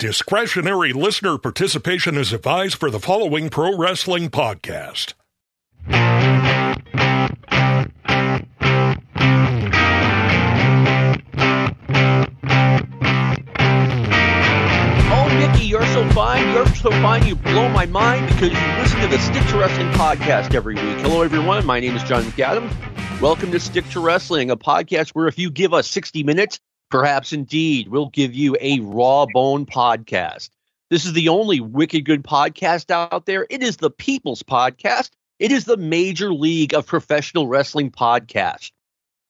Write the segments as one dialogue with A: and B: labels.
A: Discretionary listener participation is advised for the following pro wrestling podcast.
B: Oh, Mickey, you're so fine. You're so fine. You blow my mind because you listen to the Stick to Wrestling podcast every week. Hello, everyone. My name is John McAdam. Welcome to Stick to Wrestling, a podcast where if you give us 60 minutes, perhaps indeed we'll give you a raw bone podcast. This is the only wicked good podcast out there. It is the People's Podcast. It is the Major League of Professional Wrestling podcast.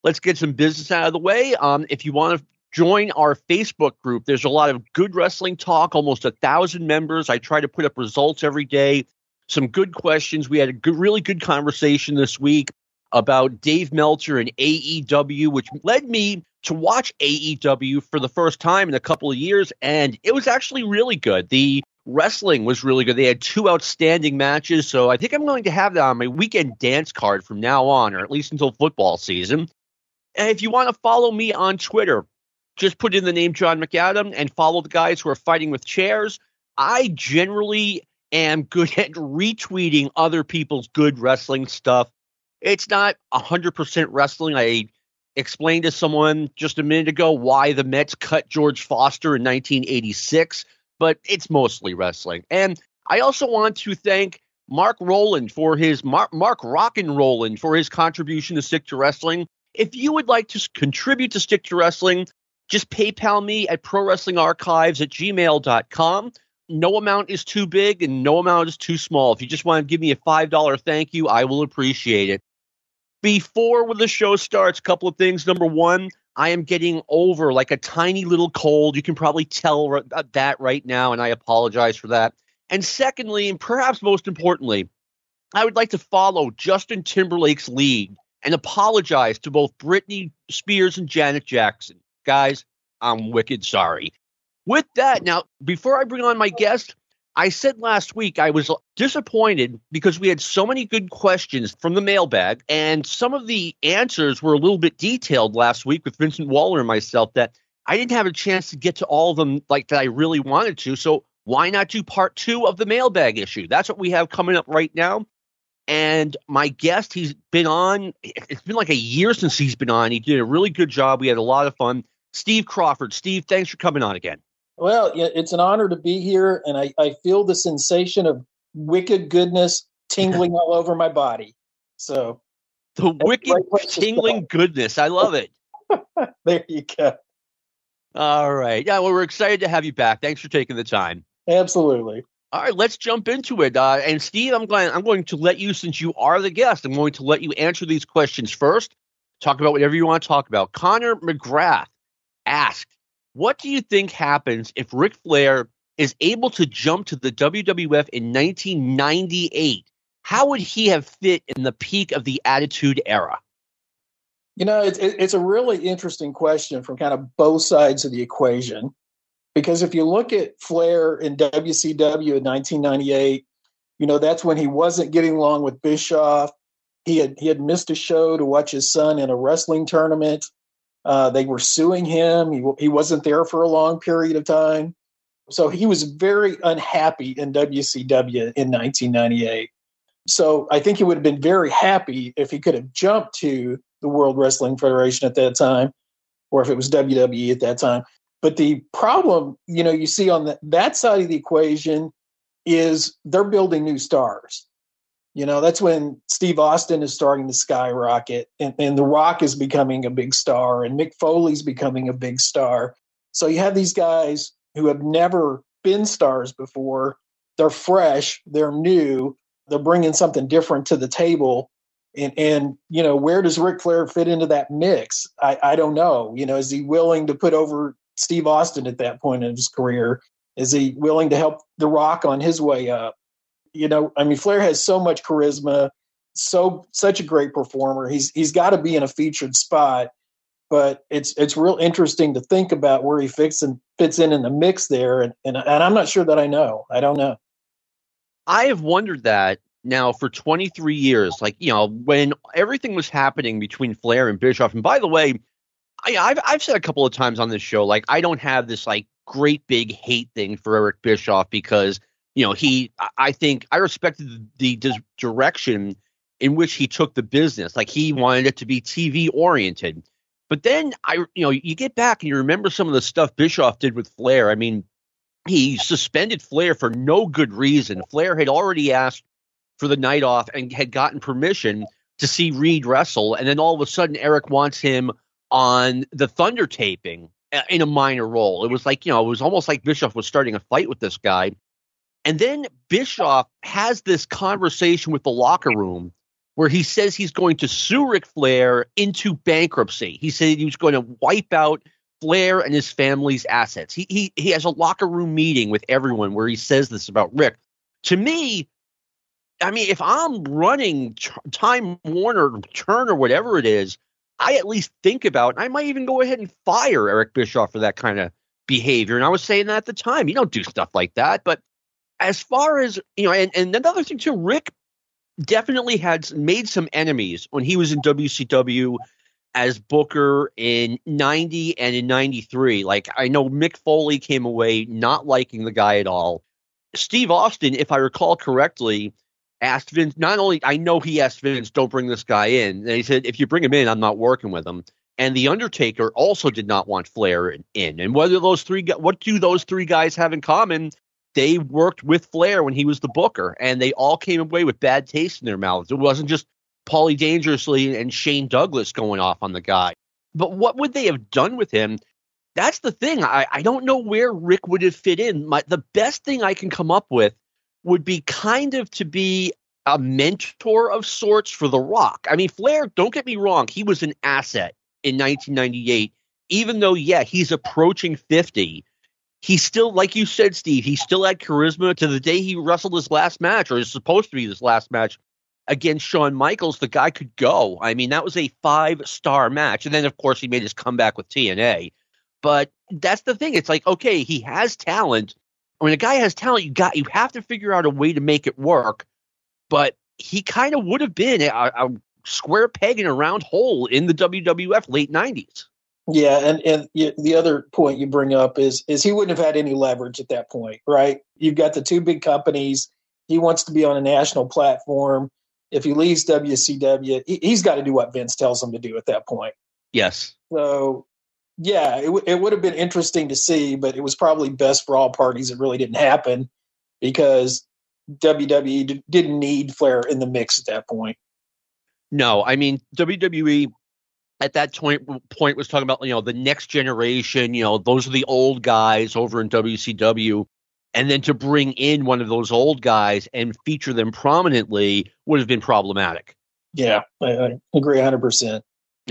B: Let's get some business out of the way. Um, if you want to join our Facebook group, there's a lot of good wrestling talk, almost a thousand members. I try to put up results every day, some good questions. We had a good, really good conversation this week about Dave Meltzer and AEW, which led me to watch AEW for the first time in a couple of years, and it was actually really good. The wrestling was really good. They had two outstanding matches, so I think I'm going to have that on my weekend dance card from now on, or at least until football season. And if you want to follow me on Twitter, just put in the name John McAdam and follow the guys who are fighting with chairs. I generally am good at retweeting other people's good wrestling stuff. It's not 100% wrestling. I explained to someone just a minute ago why the Mets cut George Foster in 1986, but it's mostly wrestling. And I also want to thank Mark Rowland for his Mark, Mark Rockin' Rowland for his contribution to Stick to Wrestling. If you would like to contribute to Stick to Wrestling, just PayPal me at prowrestlingarchives at gmail.com. No amount is too big and no amount is too small. If you just want to give me a $5 thank you, I will appreciate it. Before the show starts, a couple of things. Number one, I am getting over like a tiny little cold. You can probably tell uh, that right now, and I apologize for that. And secondly, and perhaps most importantly, I would like to follow Justin Timberlake's lead and apologize to both Britney Spears and Janet Jackson. Guys, I'm wicked sorry. With that, now, before I bring on my guest, I said last week I was disappointed because we had so many good questions from the mailbag, and some of the answers were a little bit detailed last week with Vincent Waller and myself that I didn't have a chance to get to all of them like that I really wanted to. So why not do part two of the mailbag issue? That's what we have coming up right now. And my guest, he's been on, it's been like a year since he's been on. He did a really good job. We had a lot of fun. Steve Crawford. Steve, thanks for coming on again.
C: Well, it's an honor to be here, and I, I feel the sensation of wicked goodness tingling all over my body. So,
B: the wicked tingling goodness. I love it.
C: there you go.
B: All right. Yeah, well, we're excited to have you back. Thanks for taking the time.
C: Absolutely.
B: All right, let's jump into it. Uh, and Steve, I'm going. I'm going to let you, since you are the guest, I'm going to let you answer these questions first. Talk about whatever you want to talk about. Connor McGrath asked, "What do you think happens if Ric Flair is able to jump to the WWF in 1998? How would he have fit in the peak of the Attitude Era?"
C: You know, it's it's a really interesting question from kind of both sides of the equation. Because if you look at Flair in WCW in 1998, you know, that's when he wasn't getting along with Bischoff. He had he had missed a show to watch his son in a wrestling tournament. Uh, they were suing him. He he wasn't there for a long period of time, so he was very unhappy in WCW in 1998. So I think he would have been very happy if he could have jumped to the World Wrestling Federation at that time, or if it was WWE at that time. But the problem, you know, you see on the, that side of the equation is they're building new stars. You know, that's when Steve Austin is starting to skyrocket and, and The Rock is becoming a big star and Mick Foley's becoming a big star. So you have these guys who have never been stars before. They're fresh, they're new, they're bringing something different to the table. And, and you know, where does Ric Flair fit into that mix? I, I don't know. You know, is he willing to put over Steve Austin at that point in his career? Is he willing to help The Rock on his way up? You know, I mean, Flair has so much charisma, so such a great performer. He's he's got to be in a featured spot, but it's it's real interesting to think about where he fits and fits in in the mix there. And and, and I'm not sure that I know. I don't know.
B: I have wondered that now for 23 years. Like you know, when everything was happening between Flair and Bischoff. And by the way, I, have I've said a couple of times on this show, like I don't have this like great big hate thing for Eric Bischoff because you know he I think I respected the, direction in which he took the business. Like he wanted it to be TV oriented. But then I, you know, you get back and you remember some of the stuff Bischoff did with Flair. I mean, he suspended Flair for no good reason. Flair had already asked for the night off and had gotten permission to see Reid wrestle, and then all of a sudden Eric wants him on the Thunder taping uh, in a minor role. It was like you know, it was almost like Bischoff was starting a fight with this guy, and then Bischoff has this conversation with the locker room where he says he's going to sue Ric Flair into bankruptcy. He said he was going to wipe out Flair and his family's assets. He he he has a locker room meeting with everyone where he says this about Rick. To me, I mean, if I'm running Time Warner, Turner, whatever it is, I at least think about. I might even go ahead and fire Eric Bischoff for that kind of behavior. And I was saying that at the time. You don't do stuff like that. But as far as you know, and, and another thing too, Rick definitely had made some enemies when he was in WCW as Booker in 90 and in 93. Like, I know Mick Foley came away not liking the guy at all. Steve Austin, if I recall correctly, asked Vince, not only, I know he asked Vince, don't bring this guy in. And he said, if you bring him in, I'm not working with him. And The Undertaker also did not want Flair in. And whether those three, what do those three guys have in common? They worked with Flair when he was the booker, and they all came away with bad taste in their mouths. It wasn't just Paulie Dangerously and Shane Douglas going off on the guy. But what would they have done with him? That's the thing. I, I don't know where Rick would have fit in. My, the best thing I can come up with would be kind of to be a mentor of sorts for The Rock. I mean, Flair, don't get me wrong, he was an asset in 1998, even though, yeah, he's approaching 50 he still, like you said, Steve, he still had charisma to the day he wrestled his last match, or is supposed to be his last match against Shawn Michaels. The guy could go. I mean, that was a five star match. And then, of course, he made his comeback with TNA. But that's the thing. It's like, okay, he has talent. When a guy has talent, you got you have to figure out a way to make it work. But he kind of would have been a, a square peg in a round hole in the WWF late nineties.
C: Yeah, and and the other point you bring up is is he wouldn't have had any leverage at that point, right? You've got the two big companies. He wants to be on a national platform. If he leaves WCW, he, he's got to do what Vince tells him to do at that point.
B: Yes.
C: So, yeah, it, w- it would have been interesting to see, but it was probably best for all parties. It really didn't happen because WWE d- didn't need Flair in the mix at that point.
B: No, I mean WWE at that point point was talking about you know the next generation you know those are the old guys over in WCW and then to bring in one of those old guys and feature them prominently would have been problematic.
C: Yeah, I, I agree 100%.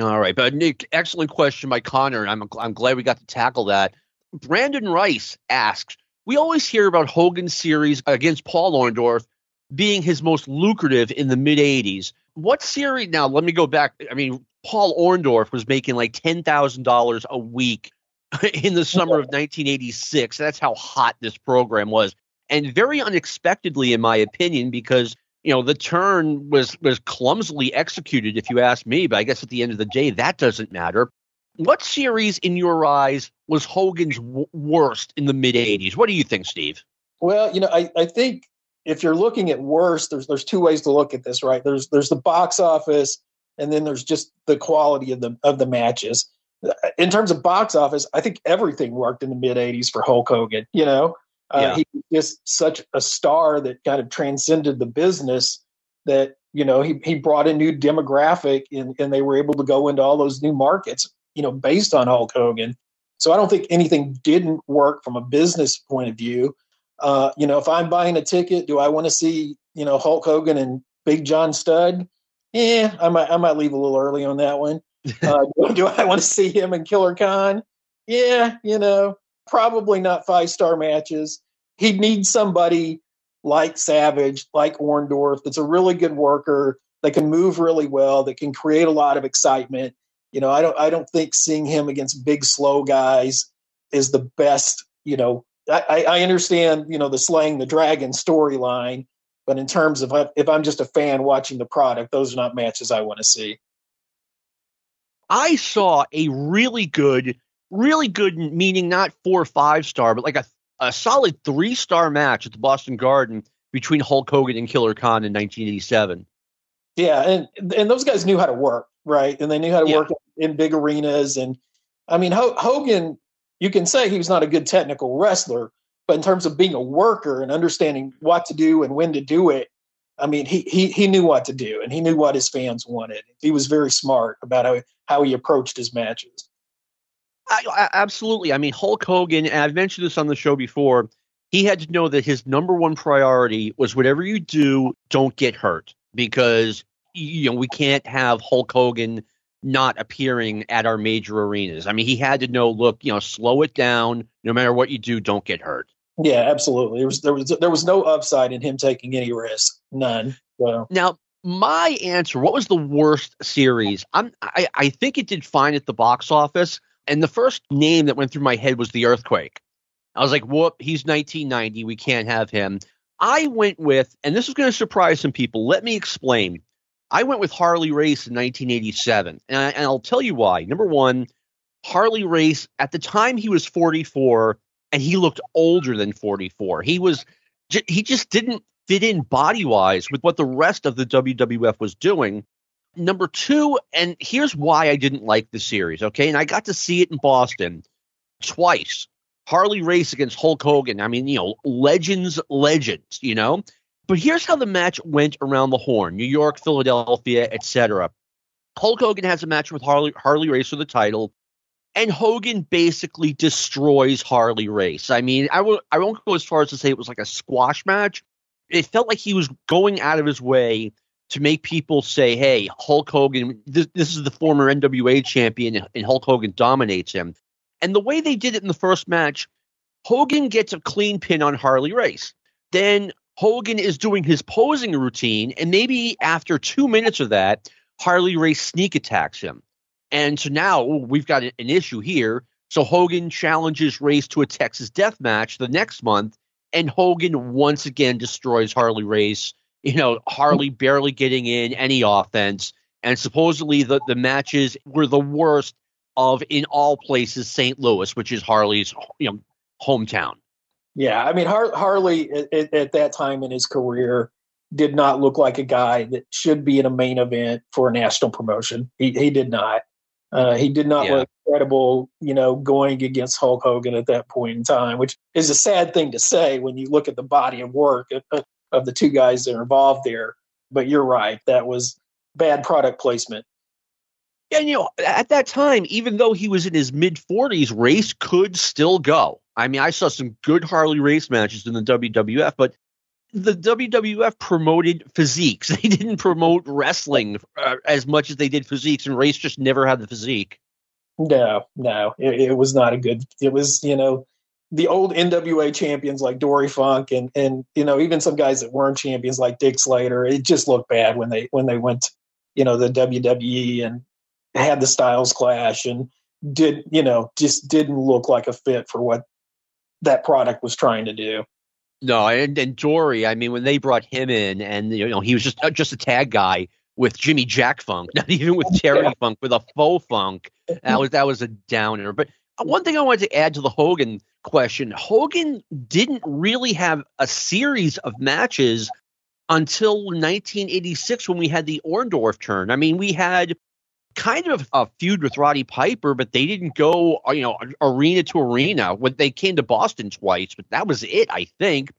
B: All right, but Nick, excellent question by Connor, and I'm I'm glad we got to tackle that. Brandon Rice asks, "We always hear about Hogan's series against Paul Orndorff being his most lucrative in the mid '80s. What series? Now, let me go back. I mean, Paul Orndorff was making like ten thousand dollars a week in the summer of 1986. That's how hot this program was, and very unexpectedly, in my opinion, because you know the turn was was clumsily executed, if you ask me. But I guess at the end of the day, that doesn't matter. What series, in your eyes, was Hogan's w- worst in the mid 80s? What do you think, Steve?
C: Well, you know, I, I think if you're looking at worst, there's there's two ways to look at this, right? There's there's the box office and then there's just the quality of the of the matches. In terms of box office, I think everything worked in the mid '80s for Hulk Hogan. You know, uh, yeah. he was just such a star that kind of transcended the business. That you know he he brought a new demographic, and and they were able to go into all those new markets. You know, based on Hulk Hogan. So I don't think anything didn't work from a business point of view. Uh, you know, if I'm buying a ticket, do I want to see you know Hulk Hogan and Big John Studd? Yeah, I might I might leave a little early on that one. Uh, do I want to see him and Killer Khan? Yeah, you know, probably not five star matches. He'd need somebody like Savage, like Orndorff, that's a really good worker, that can move really well, that can create a lot of excitement. You know, I don't I don't think seeing him against big slow guys is the best. You know, I, I understand you know the slaying the dragon storyline, but in terms of if I'm just a fan watching the product, those are not matches I want to see.
B: I saw a really good really good, meaning not four or five star, but like a, a solid three star match at the Boston Garden between Hulk Hogan and Killer Khan in 1987.
C: Yeah, and and those guys knew how to work, right? And they knew how to yeah. work in big arenas. And I mean, H- Hogan, you can say he was not a good technical wrestler, but in terms of being a worker and understanding what to do and when to do it, I mean, he he he knew what to do and he knew what his fans wanted. He was very smart about how how he approached his matches.
B: I, I, absolutely. I mean, Hulk Hogan, and I've mentioned this on the show before. He had to know that his number one priority was whatever you do, don't get hurt because you know we can't have Hulk Hogan not appearing at our major arenas. I mean, he had to know, look, you know, slow it down. No matter what you do, don't get hurt.
C: Yeah, absolutely. There was there was there was no upside in him taking any risk, none. So.
B: Now, my answer, what was the worst series? I'm I, I think it did fine at the box office, and the first name that went through my head was the Earthquake. I was like, whoop, he's 1990. We can't have him. I went with, and this is going to surprise some people. Let me explain. I went with Harley Race in 1987, and, I, and I'll tell you why. Number one, Harley Race at the time he was 44 and he looked older than 44. He was he just didn't fit in body wise with what the rest of the WWF was doing. Number two, and here's why I didn't like the series, okay? And I got to see it in Boston twice. Harley Race against Hulk Hogan. I mean, you know, legends, legends, you know? But here's how the match went around the horn New York, Philadelphia, etc. Hulk Hogan has a match with Harley, Harley Race for the title and Hogan basically destroys Harley Race. I mean, I w- I won't go as far as to say it was like a squash match. It felt like he was going out of his way to make people say, "Hey, Hulk Hogan, this, this is the former NWA champion, and Hulk Hogan dominates him." And the way they did it in the first match, Hogan gets a clean pin on Harley Race. Then Hogan is doing his posing routine, and maybe after two minutes of that, Harley Race sneak attacks him. And so now we've got an issue here. So Hogan challenges Race to a Texas death match the next month, and Hogan once again destroys Harley Race. You know, Harley barely getting in any offense. And supposedly the, the matches were the worst of, in all places, St. Louis, which is Harley's you know hometown.
C: Yeah, I mean Har- Harley at, at, that time in his career did not look like a guy that should be in a main event for a national promotion. He he did not. Uh, he did not yeah. look credible, you know, going against Hulk Hogan at that point in time, which is a sad thing to say when you look at the body of work of, of the two guys that are involved there. But you're right, that was bad product placement.
B: And you know, at that time, even though he was in his mid 40s, race could still go. I mean, I saw some good Harley race matches in the WWF, but the WWF promoted physiques. They didn't promote wrestling uh, as much as they did physiques, and Race just never had the physique.
C: No, no, it, it, was not a good. It was you know the old NWA champions like Dory Funk and and you know even some guys that weren't champions like Dick Slater. It just looked bad when they when they went you know the WWE and had the Styles Clash and did you know just didn't look like a fit for what that product was trying to do.
B: No, and, and Dory, I mean, when they brought him in, and you know, he was just uh, just a tag guy with Jimmy Jack Funk, not even with Terry yeah. Funk, with a faux funk. That was that was a downer. But uh, one thing I wanted to add to the Hogan question: Hogan didn't really have a series of matches until 1986 when we had the Orndorff turn. I mean, we had kind of a feud with Roddy Piper, but they didn't go, uh, you know, arena to arena. When they came to Boston twice, but that was it, I think.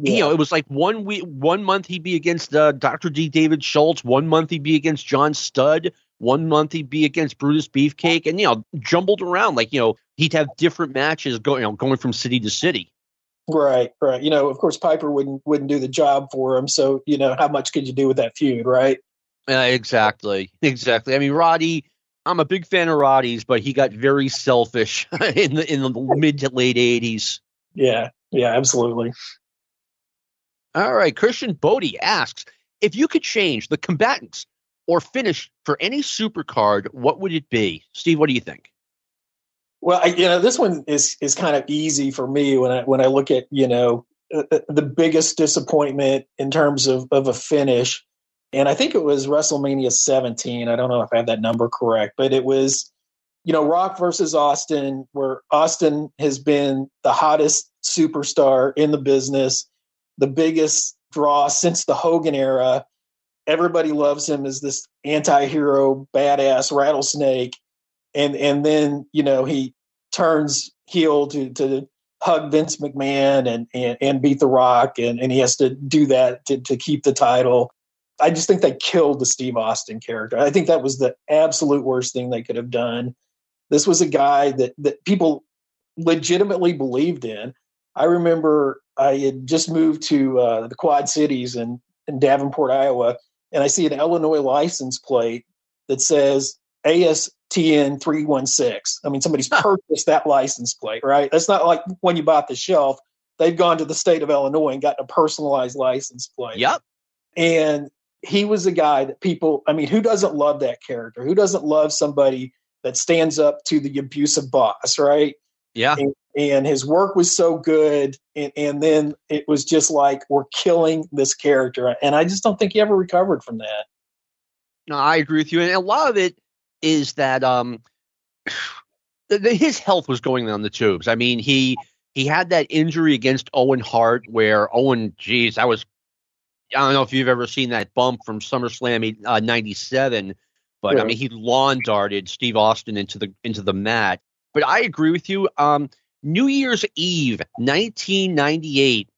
B: Yeah. You know, it was like one week, one month he'd be against uh, Dr. D. David Schultz, one month he'd be against John Studd, one month he'd be against Brutus Beefcake, and you know, jumbled around. Like you know, he'd have different matches going, you know, going from city to city.
C: Right, right. You know, of course, Piper wouldn't wouldn't do the job for him. So you know, how much could you do with that feud, right?
B: Uh, exactly, exactly. I mean, Roddy. I'm a big fan of Roddy's, but he got very selfish in the in the mid to late '80s.
C: Yeah, yeah, absolutely.
B: All right, Christian Bodie asks if you could change the combatants or finish for any supercard, what would it be? Steve, what do you think?
C: Well, I, you know, this one is is kind of easy for me when I when I look at you know uh, uh, the biggest disappointment in terms of of a finish and I think it was WrestleMania 17. I don't know if I have that number correct, but it was you know, Rock versus Austin, where Austin has been the hottest superstar in the business, the biggest draw since the Hogan era. Everybody loves him as this anti-hero, badass rattlesnake. And and then, you know, he turns heel to to hug Vince McMahon and and, and beat the rock and, and he has to do that to, to keep the title. I just think they killed the Steve Austin character. I think that was the absolute worst thing they could have done. This was a guy that that people legitimately believed in. I remember I had just moved to uh, the Quad Cities in, in Davenport, Iowa, and I see an Illinois license plate that says ASTN 316. I mean, somebody's purchased that license plate, right? That's not like when you bought the shelf. They've gone to the state of Illinois and gotten a personalized license plate.
B: Yep.
C: And he was a guy that people, I mean, who doesn't love that character? Who doesn't love somebody that stands up to the abusive boss, right?
B: Yeah.
C: And, and his work was so good. And, and then it was just like, we're killing this character. And I just don't think he ever recovered from that.
B: No, I agree with you. And a lot of it is that um, the, the, his health was going on the tubes. I mean, he he had that injury against Owen Hart where Owen, geez, I was, I don't know if you've ever seen that bump from SummerSlam uh, 97 but yeah. I mean, he lawn darted Steve Austin into the into the mat. But I agree with you. Um, New Year's Eve, 1998.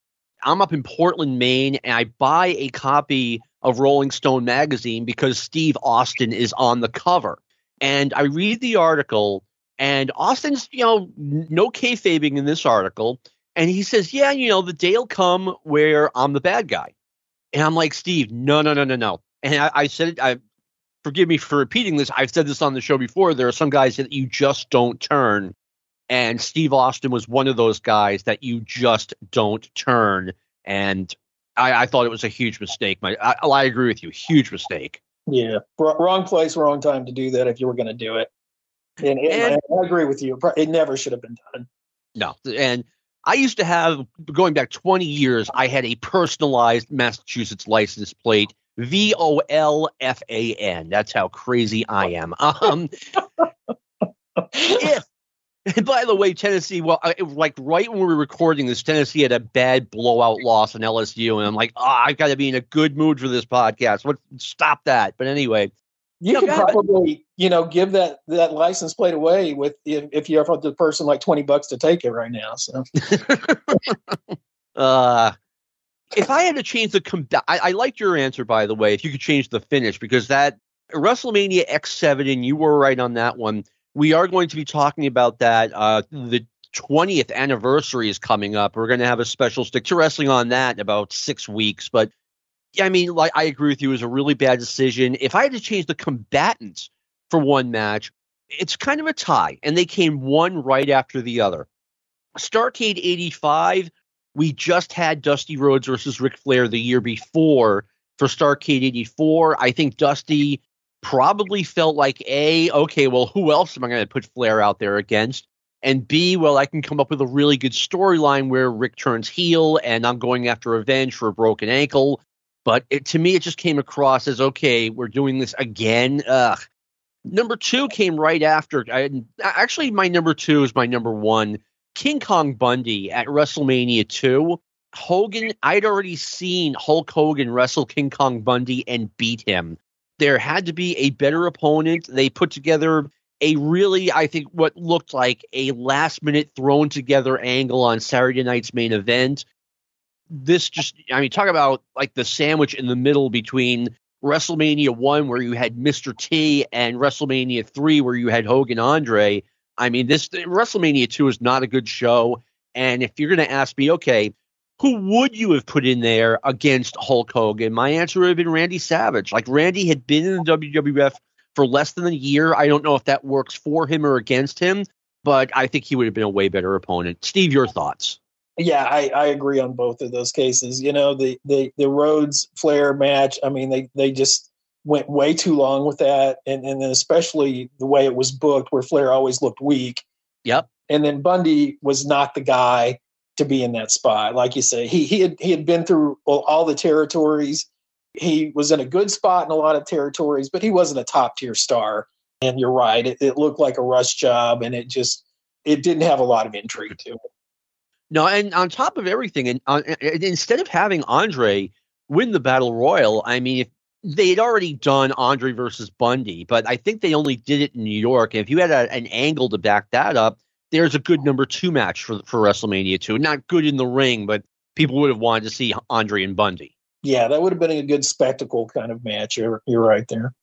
B: I'm up in Portland, Maine, and I buy a copy of Rolling Stone magazine because Steve Austin is on the cover. And I read the article, and Austin's, you know, no kayfabing in this article. And he says, Yeah, you know, the day'll come where I'm the bad guy. And I'm like, Steve, no, no, no, no, no. And I, I said, I forgive me for repeating this. I've said this on the show before. There are some guys that you just don't turn. And Steve Austin was one of those guys that you just don't turn. And I, I thought it was a huge mistake. My, I, I, agree with you. Huge mistake.
C: Yeah. wrong place, wrong time to do that if you were going to do it. And, and I, I agree with you. It never should have been done.
B: No. And I used to have, going back 20 years, I had a personalized Massachusetts license plate V O L F A N. That's how crazy I am. Um, if, and by the way, Tennessee, well, I, like right when we were recording this, Tennessee had a bad blowout loss on LSU, and I'm like, oh, I've got to be in a good mood for this podcast. What? Stop that. But anyway,
C: you no, could probably, you know, give that that license plate away with if, if you offer the person like twenty bucks to take it right now. So,
B: uh, if I had to change the com- I, I liked your answer by the way. If you could change the finish because that WrestleMania X7 and you were right on that one. We are going to be talking about that. Uh, the 20th anniversary is coming up. We're going to have a special stick to wrestling on that in about six weeks. But yeah, I mean, like I agree with you. It was a really bad decision. If I had to change the combatants for one match, it's kind of a tie, and they came one right after the other. Starcade 85 we just had Dusty Rhodes versus Ric Flair the year before for Starcade 84. I think Dusty probably felt like A, okay, well, who else am I going to put Flair out there against? And B, well, I can come up with a really good storyline where Rick turns heel and I'm going after revenge for a broken ankle. But it, to me, it just came across as okay, we're doing this again. Ugh. Number two came right after. I, actually, my number two is my number one. King Kong Bundy at WrestleMania 2. Hogan, I'd already seen Hulk Hogan wrestle King Kong Bundy and beat him. There had to be a better opponent. They put together a really, I think, what looked like a last minute thrown together angle on Saturday night's main event. This just, I mean, talk about like the sandwich in the middle between WrestleMania 1, where you had Mr. T, and WrestleMania 3, where you had Hogan Andre. I mean, this WrestleMania 2 is not a good show. And if you're going to ask me, okay, who would you have put in there against Hulk Hogan? My answer would have been Randy Savage. Like Randy had been in the WWF for less than a year. I don't know if that works for him or against him, but I think he would have been a way better opponent. Steve, your thoughts?
C: Yeah, I, I agree on both of those cases. You know, the the the Rhodes Flair match. I mean, they they just went way too long with that, and and then especially the way it was booked, where Flair always looked weak.
B: Yep.
C: And then Bundy was not the guy to be in that spot, like you say. He he had he had been through all the territories. He was in a good spot in a lot of territories, but he wasn't a top tier star. And you're right, it, it looked like a rush job, and it just it didn't have a lot of intrigue to it.
B: No, and on top of everything, and uh, instead of having Andre win the battle royal, I mean, if they had already done Andre versus Bundy, but I think they only did it in New York. And if you had a, an angle to back that up, there's a good number two match for for WrestleMania two. Not good in the ring, but people would have wanted to see Andre and Bundy.
C: Yeah, that would have been a good spectacle kind of match. You're, you're right there.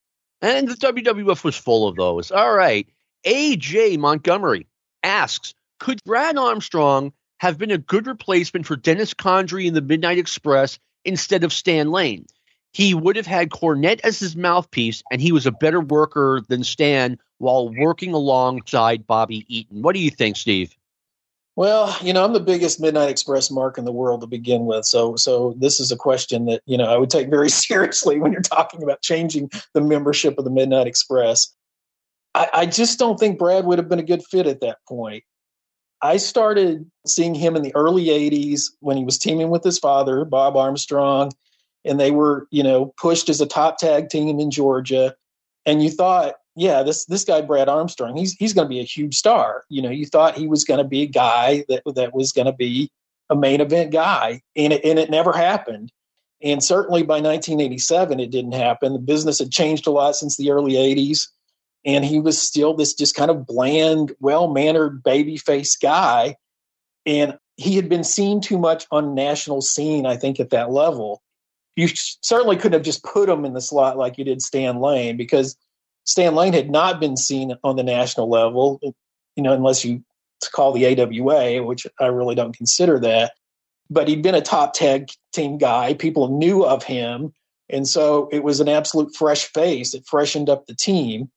B: And the WWF was full of those. All right. AJ Montgomery asks Could Brad Armstrong have been a good replacement for Dennis Condrey in the Midnight Express instead of Stan Lane? He would have had Cornette as his mouthpiece, and he was a better worker than Stan while working alongside Bobby Eaton. What do you think, Steve?
C: Well, you know, I'm the biggest Midnight Express mark in the world to begin with. So, so this is a question that you know I would take very seriously when you're talking about changing the membership of the Midnight Express. I, I just don't think Brad would have been a good fit at that point. I started seeing him in the early '80s when he was teaming with his father, Bob Armstrong, and they were, you know, pushed as a top tag team in Georgia. And you thought, yeah, this this guy Brad Armstrong, he's he's going to be a huge star. You know, you thought he was going to be a guy that that was going to be a main event guy, and it, and it never happened. And certainly by 1987, it didn't happen. The business had changed a lot since the early 80s, and he was still this just kind of bland, well mannered, baby face guy. And he had been seen too much on national scene, I think, at that level. You certainly couldn't have just put him in the slot like you did Stan Lane because Stan Lane had not been seen on the national level, you know, unless you call the AWA, which I really don't consider that. But he'd been a top tag team guy. People knew of him. And so it was an absolute fresh face. It freshened up the team.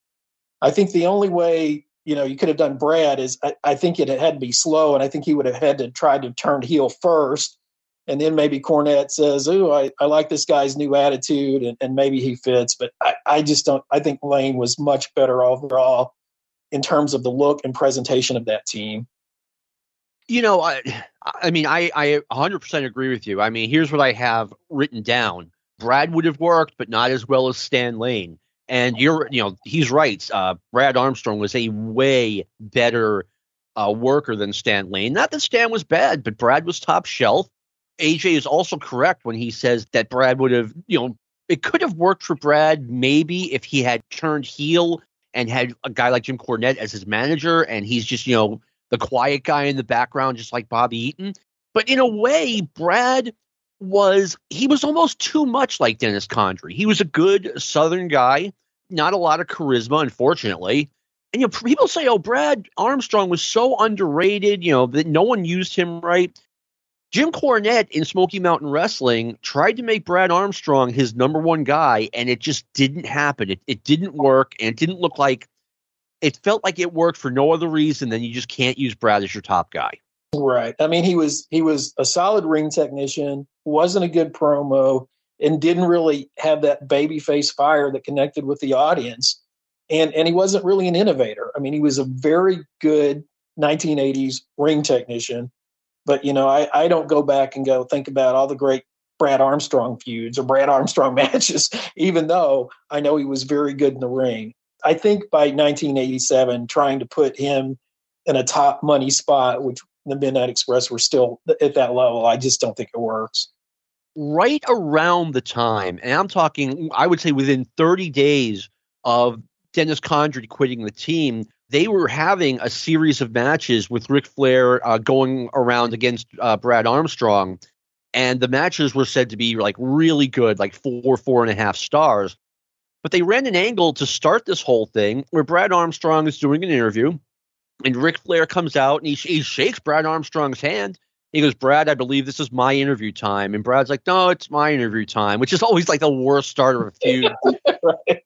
C: I think the only way, you know, you could have done Brad is I, I think it had to be slow. And I think he would have had to try to turn heel first and then maybe Cornette says, "Oh, I, I like this guy's new attitude," and, and maybe he fits. But I, I just don't. I think Lane was much better overall in terms of the look and presentation of that team.
B: You know, I, I mean, I, I 100% agree with you. I mean, here's what I have written down: Brad would have worked, but not as well as Stan Lane. And you're, you know, he's right. Uh, Brad Armstrong was a way better uh, worker than Stan Lane. Not that Stan was bad, but Brad was top shelf. AJ is also correct when he says that Brad would have, you know, it could have worked for Brad maybe if he had turned heel and had a guy like Jim Cornette as his manager and he's just, you know, the quiet guy in the background, just like Bobby Eaton. But in a way, Brad was, he was almost too much like Dennis Condrey. He was a good Southern guy, not a lot of charisma, unfortunately. And, you know, people say, oh, Brad Armstrong was so underrated, you know, that no one used him right. Jim Cornette in Smoky Mountain Wrestling tried to make Brad Armstrong his number one guy, and it just didn't happen. It, it didn't work, and it didn't look like it felt like it worked for no other reason than you just can't use Brad as your top guy.
C: Right. I mean, he was he was a solid ring technician, wasn't a good promo, and didn't really have that baby face fire that connected with the audience. And and he wasn't really an innovator. I mean, he was a very good 1980s ring technician but you know, I, I don't go back and go think about all the great Brad Armstrong feuds or Brad Armstrong matches, even though I know he was very good in the ring. I think by 1987, trying to put him in a top money spot, which the Midnight Express were still at that level, I just don't think it works.
B: Right around the time, and I'm talking, I would say within 30 days of Dennis Condrey quitting the team, they were having a series of matches with Ric Flair uh, going around against uh, Brad Armstrong, and the matches were said to be like really good, like four, four and a half stars. But they ran an angle to start this whole thing where Brad Armstrong is doing an interview, and Ric Flair comes out and he, he shakes Brad Armstrong's hand. He goes, Brad, I believe this is my interview time. And Brad's like, no, it's my interview time, which is always like the worst start of a feud. right.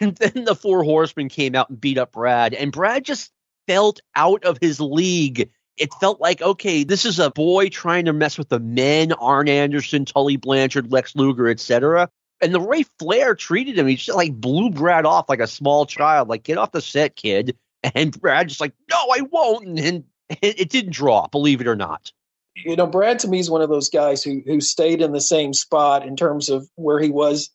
B: And then the four horsemen came out and beat up Brad, and Brad just felt out of his league. It felt like, okay, this is a boy trying to mess with the men, Arn Anderson, Tully Blanchard, Lex Luger, etc. And the way Flair treated him, he just like blew Brad off like a small child, like, get off the set, kid. And Brad just like, no, I won't. And, and it didn't draw, believe it or not.
C: You know, Brad to me is one of those guys who who stayed in the same spot in terms of where he was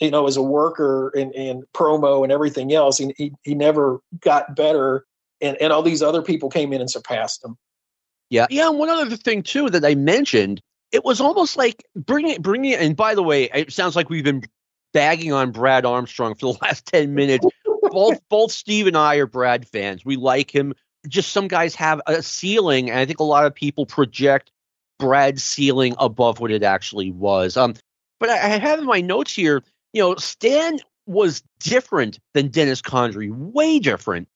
C: you know, as a worker and, and promo and everything else. He, he, he never got better. And, and all these other people came in and surpassed him.
B: Yeah. Yeah. And one other thing, too, that I mentioned, it was almost like bringing it, bringing it. And by the way, it sounds like we've been bagging on Brad Armstrong for the last 10 minutes. both, both Steve and I are Brad fans. We like him. Just some guys have a ceiling. And I think a lot of people project Brad's ceiling above what it actually was. Um, but I, I have in my notes here, you know, Stan was different than Dennis Condrey, way different.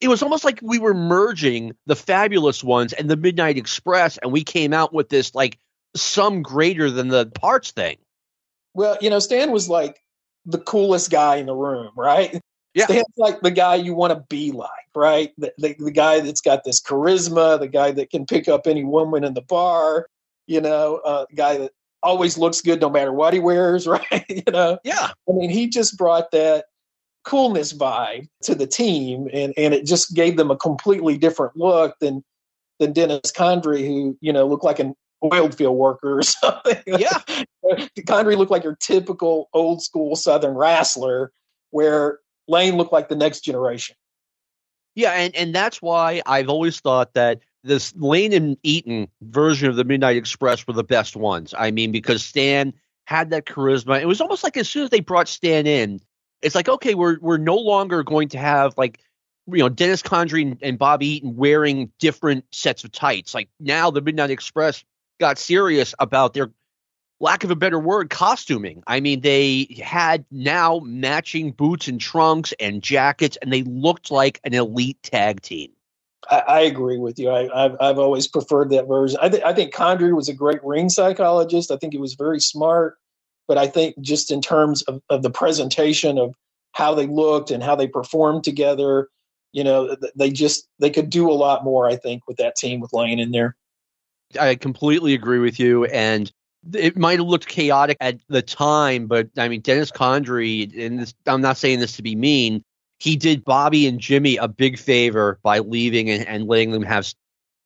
B: It was almost like we were merging the fabulous ones and the Midnight Express, and we came out with this like some greater than the parts thing.
C: Well, you know, Stan was like the coolest guy in the room, right?
B: Yeah.
C: Stan's like the guy you want to be like, right? The, the, the guy that's got this charisma, the guy that can pick up any woman in the bar, you know, uh, guy that always looks good no matter what he wears, right? you know?
B: Yeah.
C: I mean, he just brought that coolness vibe to the team and, and it just gave them a completely different look than than Dennis Condrey, who, you know, looked like an oil field worker or something.
B: Yeah.
C: Condrey looked like your typical old school Southern wrestler, where Lane looked like the next generation.
B: Yeah, and, and that's why I've always thought that this Lane and Eaton version of the Midnight Express were the best ones. I mean, because Stan had that charisma. It was almost like as soon as they brought Stan in, it's like, okay, we're we're no longer going to have like you know Dennis Condrey and, and Eaton wearing different sets of tights. Like now the Midnight Express got serious about their lack of a better word, costuming. I mean, they had now matching boots and trunks and jackets, and they looked like an elite tag team.
C: I, I agree with you. I, have I've always preferred that version. I, th- I think Condrey was a great ring psychologist. I think he was very smart, but I think just in terms of, of the presentation of how they looked and how they performed together, you know, they just they could do a lot more. I think with that team with Lane in there.
B: I completely agree with you, and it might have looked chaotic at the time, but I mean Dennis Condrey, and this, I'm not saying this to be mean, he did Bobby and Jimmy a big favor by leaving and, and letting them have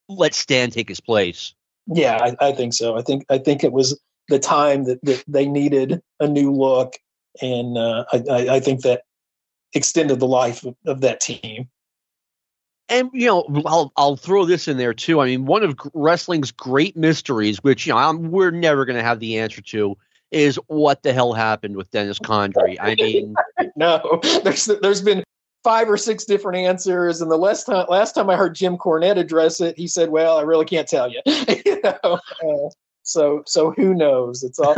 B: let Stan take his place.
C: Yeah, I, I, think so. I think I think it was the time that, that they needed a new look, and uh, I, I, think that extended the life of, of that team.
B: And you know, I'll I'll throw this in there too. I mean, one of wrestling's great mysteries, which you know I'm, we're never going to have the answer to, is what the hell happened with Dennis Condrey. I mean,
C: no, there's there's been five or six different answers, and the last time last time I heard Jim Cornette address it, he said, "Well, I really can't tell you." you know, uh, so so who knows? It's all.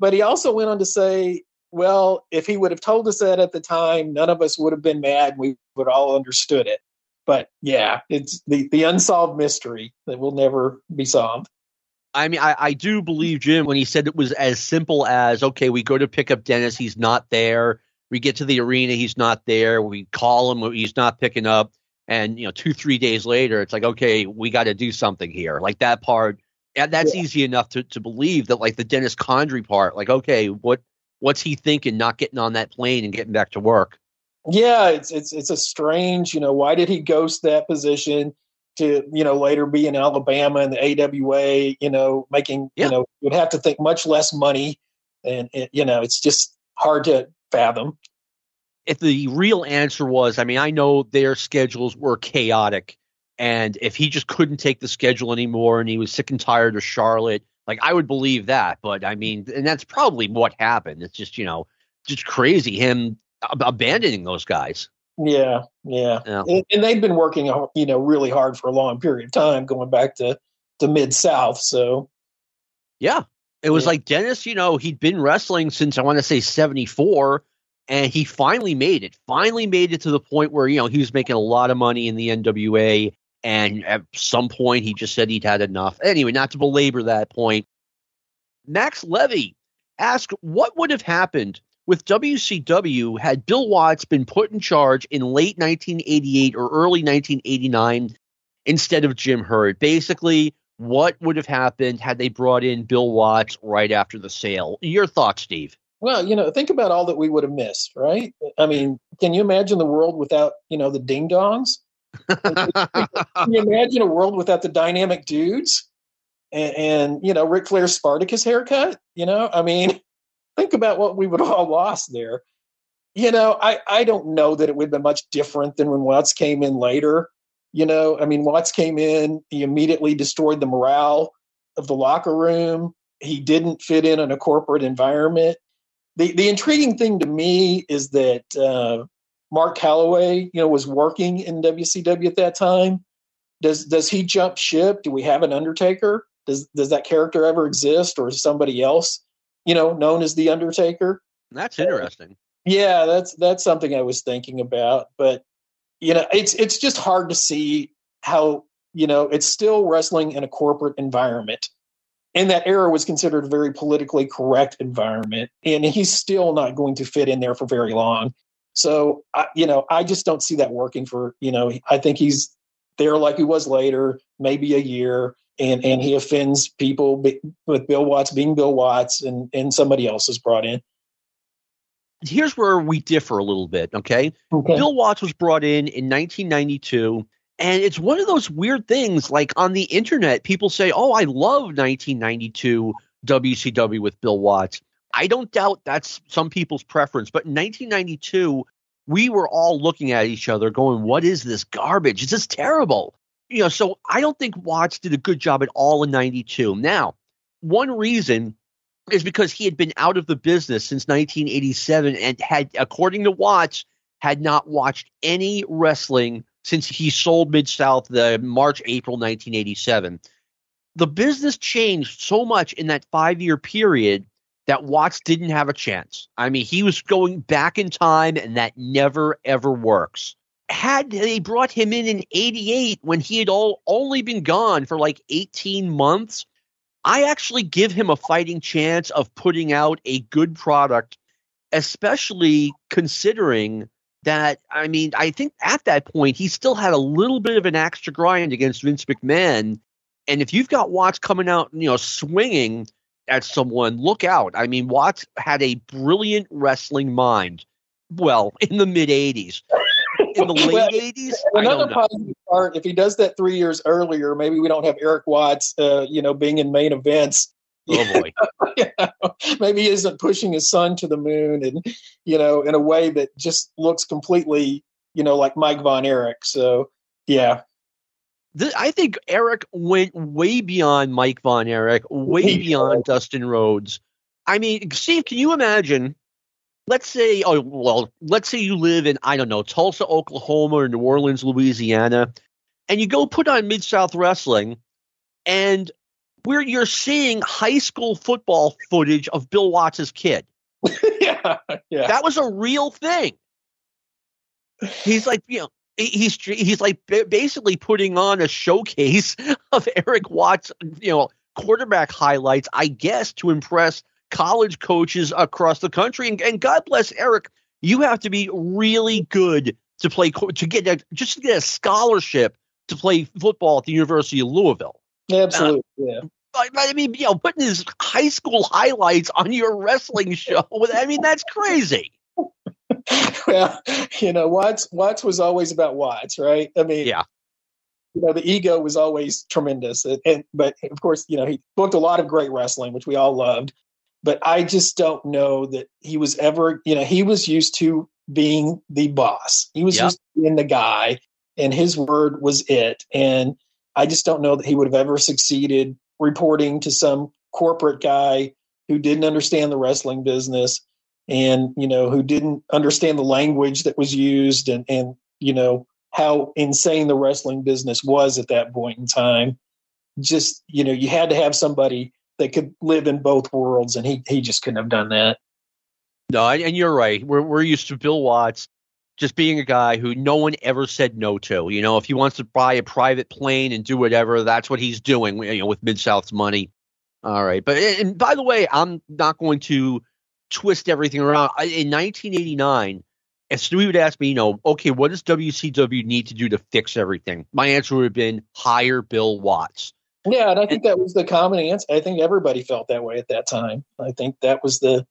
C: but he also went on to say, "Well, if he would have told us that at the time, none of us would have been mad. We would all understood it." But yeah, it's the the unsolved mystery that will never be solved.
B: I mean, I, I do believe Jim when he said it was as simple as okay, we go to pick up Dennis, he's not there. We get to the arena, he's not there. We call him, he's not picking up. And you know, two three days later, it's like okay, we got to do something here. Like that part, and that's yeah. easy enough to to believe. That like the Dennis Condrey part, like okay, what what's he thinking? Not getting on that plane and getting back to work.
C: Yeah, it's it's it's a strange. You know, why did he ghost that position? to you know later be in Alabama and the AWA, you know, making yeah. you know would have to think much less money, and it, you know it's just hard to fathom.
B: If the real answer was, I mean, I know their schedules were chaotic, and if he just couldn't take the schedule anymore and he was sick and tired of Charlotte, like I would believe that. But I mean, and that's probably what happened. It's just you know just crazy him abandoning those guys.
C: Yeah, yeah, yeah. And, and, they've been working, uh, you know, really hard for a long period of time, going back to the mid South. So,
B: yeah, it was yeah. like Dennis. You know, he'd been wrestling since I want to say '74, and he finally made it. Finally made it to the point where you know he was making a lot of money in the NWA, and at some point he just said he'd had enough. Anyway, not to belabor that point, Max Levy asked what would have happened with WCW, had Bill Watts been put in charge in late 1988 or early 1989 instead of Jim Herd? Basically, what would have happened had they brought in Bill Watts right after the sale? Your thoughts, Steve?
C: Well, you know, think about all that we would have missed, right? I mean, can you imagine the world without, you know, the ding dongs? Can you imagine a world without the dynamic dudes? And, and you know, Ric Flair's Spartacus haircut? You know, I mean, think about what we would all lost there. You know, I, I don't know that it would have been much different than when Watts came in later. You know, I mean, Watts came in, he immediately destroyed the morale of the locker room. He didn't fit in in a corporate environment. The the intriguing thing to me is that uh, Mark Calaway, you know, was working in WCW at that time. Does does he jump ship? Do we have an Undertaker? Does does that character ever exist, or is somebody else, you know, known as the Undertaker?
B: That's interesting.
C: Yeah, that's that's something I was thinking about, but you know, it's it's just hard to see how you know it's still wrestling in a corporate environment. In that era was considered a very politically correct environment, and he's still not going to fit in there for very long. So, I, you know, I just don't see that working for you know. I think he's there like he was later, maybe a year, and and he offends people with Bill Watts being Bill Watts, and and somebody else is brought in
B: here's where we differ a little bit. Okay? okay. Bill Watts was brought in in 1992. And it's one of those weird things like on the internet, people say, Oh, I love 1992 WCW with Bill Watts. I don't doubt that's some people's preference. But in 1992, we were all looking at each other going, What is this garbage? It's just terrible. You know, so I don't think Watts did a good job at all in 92. Now, one reason is because he had been out of the business since 1987 and had, according to Watts, had not watched any wrestling since he sold Mid South the uh, March April 1987. The business changed so much in that five year period that Watts didn't have a chance. I mean, he was going back in time, and that never ever works. Had they brought him in in 88 when he had all, only been gone for like 18 months, I actually give him a fighting chance of putting out a good product, especially considering that, I mean, I think at that point he still had a little bit of an extra grind against Vince McMahon. And if you've got Watts coming out, you know, swinging at someone, look out. I mean, Watts had a brilliant wrestling mind. Well, in the mid 80s in the late eighties.
C: Another positive part, if he does that three years earlier, maybe we don't have Eric Watts, uh, you know, being in main events.
B: Oh boy!
C: yeah. Maybe he isn't pushing his son to the moon, and you know, in a way that just looks completely, you know, like Mike Von Erich. So, yeah.
B: I think Eric went way beyond Mike Von Erich, way beyond Dustin Rhodes. I mean, Steve, can you imagine let's say, oh, well, let's say you live in, I don't know, Tulsa, Oklahoma, or New Orleans, Louisiana, and you go put on Mid South Wrestling, and where you're seeing high school football footage of Bill Watts' kid.
C: yeah, yeah.
B: That was a real thing. He's like, you know, he's he's like basically putting on a showcase of Eric Watts, you know, quarterback highlights, I guess, to impress college coaches across the country. And, and God bless Eric, you have to be really good to play to get a, just to get a scholarship to play football at the University of Louisville.
C: Absolutely, uh, yeah.
B: But, I mean, you know, putting his high school highlights on your wrestling show. I mean, that's crazy.
C: well, you know, Watts Watts was always about Watts, right? I mean,
B: yeah.
C: You know, the ego was always tremendous, and, and but of course, you know, he booked a lot of great wrestling, which we all loved but I just don't know that he was ever, you know, he was used to being the boss. He was yep. used to being the guy, and his word was it. And I just don't know that he would have ever succeeded reporting to some corporate guy who didn't understand the wrestling business and you know who didn't understand the language that was used and and you know how insane the wrestling business was at that point in time just you know you had to have somebody that could live in both worlds, and he he just couldn't have done that.
B: No, and you're right. We're we're used to Bill Watts just being a guy who no one ever said no to. You know, if he wants to buy a private plane and do whatever, that's what he's doing. You know, with Mid South's money. All right, but and by the way, I'm not going to twist everything around. In 1989, if Stewie would ask me, you know, okay, what does WCW need to do to fix everything? My answer would have been hire Bill Watts.
C: Yeah, and I think that was the common answer. I think everybody felt that way at that time. I think that was the,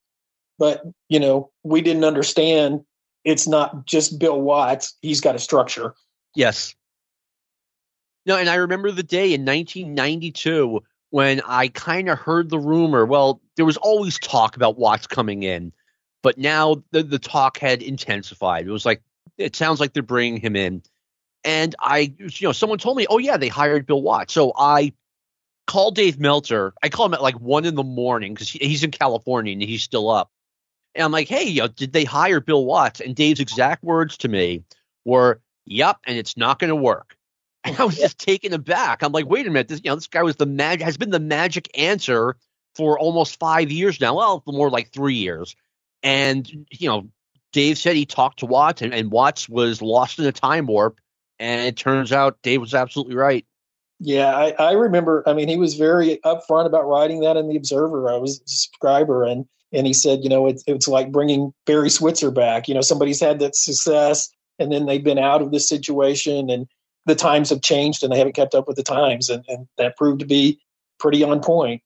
C: but you know, we didn't understand. It's not just Bill Watts; he's got a structure.
B: Yes. No, and I remember the day in 1992 when I kind of heard the rumor. Well, there was always talk about Watts coming in, but now the, the talk had intensified. It was like, it sounds like they're bringing him in. And I, you know, someone told me, oh, yeah, they hired Bill Watts. So I called Dave Meltzer. I called him at like one in the morning because he's in California and he's still up. And I'm like, hey, you know, did they hire Bill Watts? And Dave's exact words to me were, yep, and it's not going to work. And I was just taken aback. I'm like, wait a minute, this you know, this guy was the mag has been the magic answer for almost five years now. Well, more like three years. And you know, Dave said he talked to Watts, and, and Watts was lost in a time warp. And it turns out Dave was absolutely right.
C: Yeah, I, I remember. I mean, he was very upfront about writing that in the Observer. I was a subscriber, and and he said, you know, it's it's like bringing Barry Switzer back. You know, somebody's had that success, and then they've been out of this situation, and the times have changed and they haven't kept up with the times, and, and that proved to be pretty on point.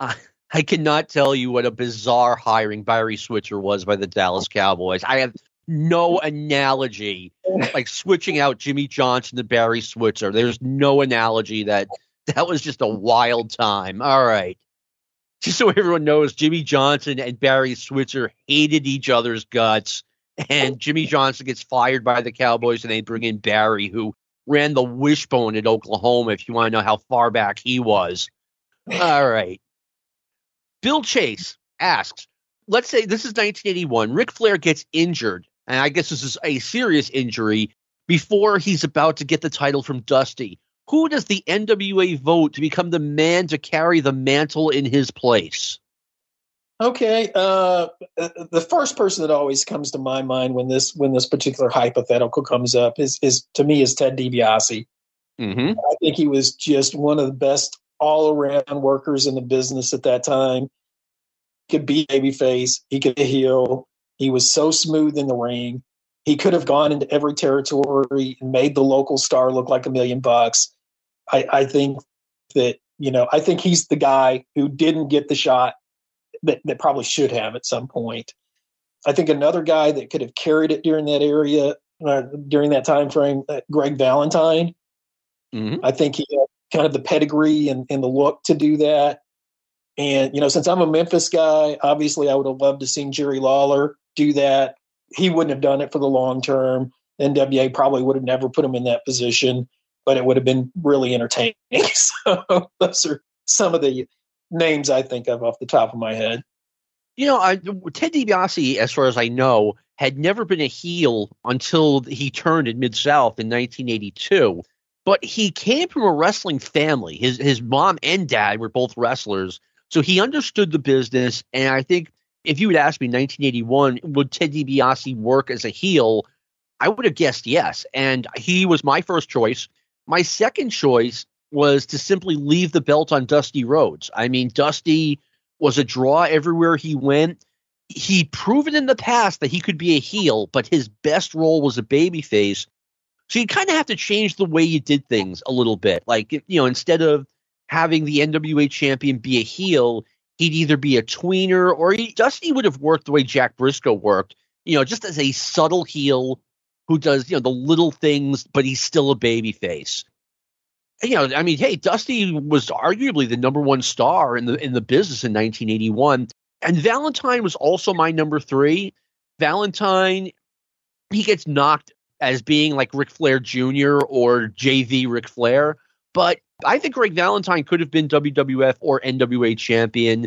B: I, I cannot tell you what a bizarre hiring Barry Switzer was by the Dallas Cowboys. I have no analogy like switching out Jimmy Johnson to Barry Switzer. There's no analogy that that was just a wild time. All right. Just so everyone knows, Jimmy Johnson and Barry Switzer hated each other's guts and Jimmy Johnson gets fired by the Cowboys, and they bring in Barry, who ran the wishbone at Oklahoma. If you want to know how far back he was, all right. Bill Chase asks, let's say this is 1981. Ric Flair gets injured, and I guess this is a serious injury before he's about to get the title from Dusty. Who does the NWA vote to become the man to carry the mantle in his place?
C: Okay, uh, the first person that always comes to my mind when this when this particular hypothetical comes up is is to me is Ted DiBiase. Mm-hmm. I think he was just one of the best all around workers in the business at that time. He could be babyface, he could heel. He was so smooth in the ring. He could have gone into every territory and made the local star look like a million bucks. I, I think that you know I think he's the guy who didn't get the shot that, that probably should have at some point. I think another guy that could have carried it during that area uh, during that time frame, uh, Greg Valentine. Mm-hmm. I think he had kind of the pedigree and, and the look to do that. And you know, since I'm a Memphis guy, obviously I would have loved to see Jerry Lawler do that. He wouldn't have done it for the long term. NWA probably would have never put him in that position, but it would have been really entertaining. so those are some of the names I think of off the top of my head.
B: You know, I, Ted DiBiase, as far as I know, had never been a heel until he turned in Mid South in 1982. But he came from a wrestling family. His his mom and dad were both wrestlers, so he understood the business. And I think if you would ask me, 1981, would Ted DiBiase work as a heel? I would have guessed yes, and he was my first choice. My second choice was to simply leave the belt on Dusty Rhodes. I mean, Dusty was a draw everywhere he went. He'd proven in the past that he could be a heel, but his best role was a babyface. So you kind of have to change the way you did things a little bit. Like, you know, instead of having the NWA champion be a heel, he'd either be a tweener or he, Dusty would have worked the way Jack Briscoe worked, you know, just as a subtle heel who does, you know, the little things, but he's still a babyface you know, I mean, hey, Dusty was arguably the number one star in the in the business in 1981, and Valentine was also my number three. Valentine, he gets knocked as being like Ric Flair Jr. or JV Ric Flair, but I think Greg Valentine could have been WWF or NWA champion.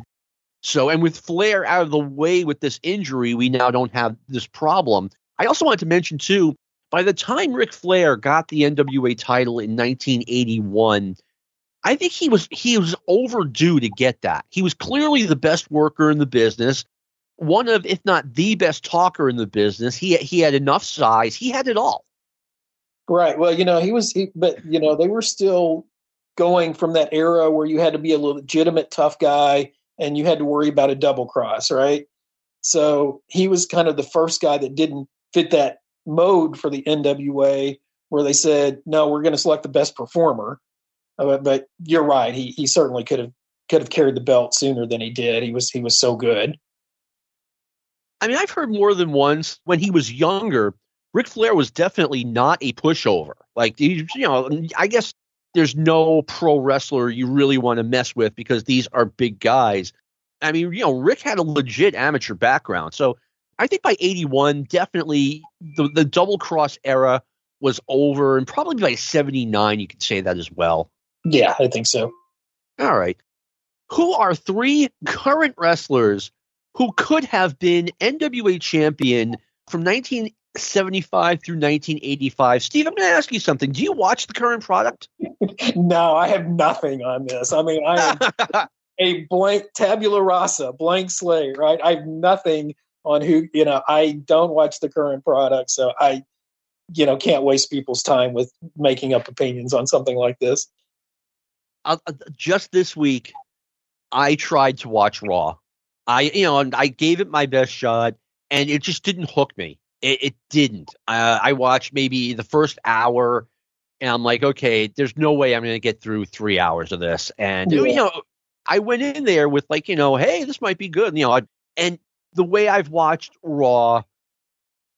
B: So, and with Flair out of the way with this injury, we now don't have this problem. I also wanted to mention too by the time Ric Flair got the NWA title in 1981, I think he was he was overdue to get that. He was clearly the best worker in the business, one of if not the best talker in the business. He he had enough size. He had it all.
C: Right. Well, you know, he was he, but you know, they were still going from that era where you had to be a legitimate tough guy and you had to worry about a double cross, right? So, he was kind of the first guy that didn't fit that mode for the NWA where they said, no, we're going to select the best performer. Uh, but you're right. He, he certainly could have, could have carried the belt sooner than he did. He was, he was so good.
B: I mean, I've heard more than once when he was younger, Ric Flair was definitely not a pushover. Like, you know, I guess there's no pro wrestler you really want to mess with because these are big guys. I mean, you know, Rick had a legit amateur background. So I think by 81, definitely the, the double cross era was over. And probably by 79, you could say that as well.
C: Yeah, I think so.
B: All right. Who are three current wrestlers who could have been NWA champion from 1975 through 1985? Steve, I'm going to ask you something. Do you watch the current product?
C: no, I have nothing on this. I mean, I am a blank tabula rasa, blank slate, right? I have nothing on who, you know, I don't watch the current product. So I, you know, can't waste people's time with making up opinions on something like this.
B: Uh, just this week, I tried to watch Raw. I, you know, I gave it my best shot, and it just didn't hook me. It, it didn't. Uh, I watched maybe the first hour, and I'm like, okay, there's no way I'm going to get through three hours of this. And yeah. you know, I went in there with like, you know, hey, this might be good. You know, and the way I've watched Raw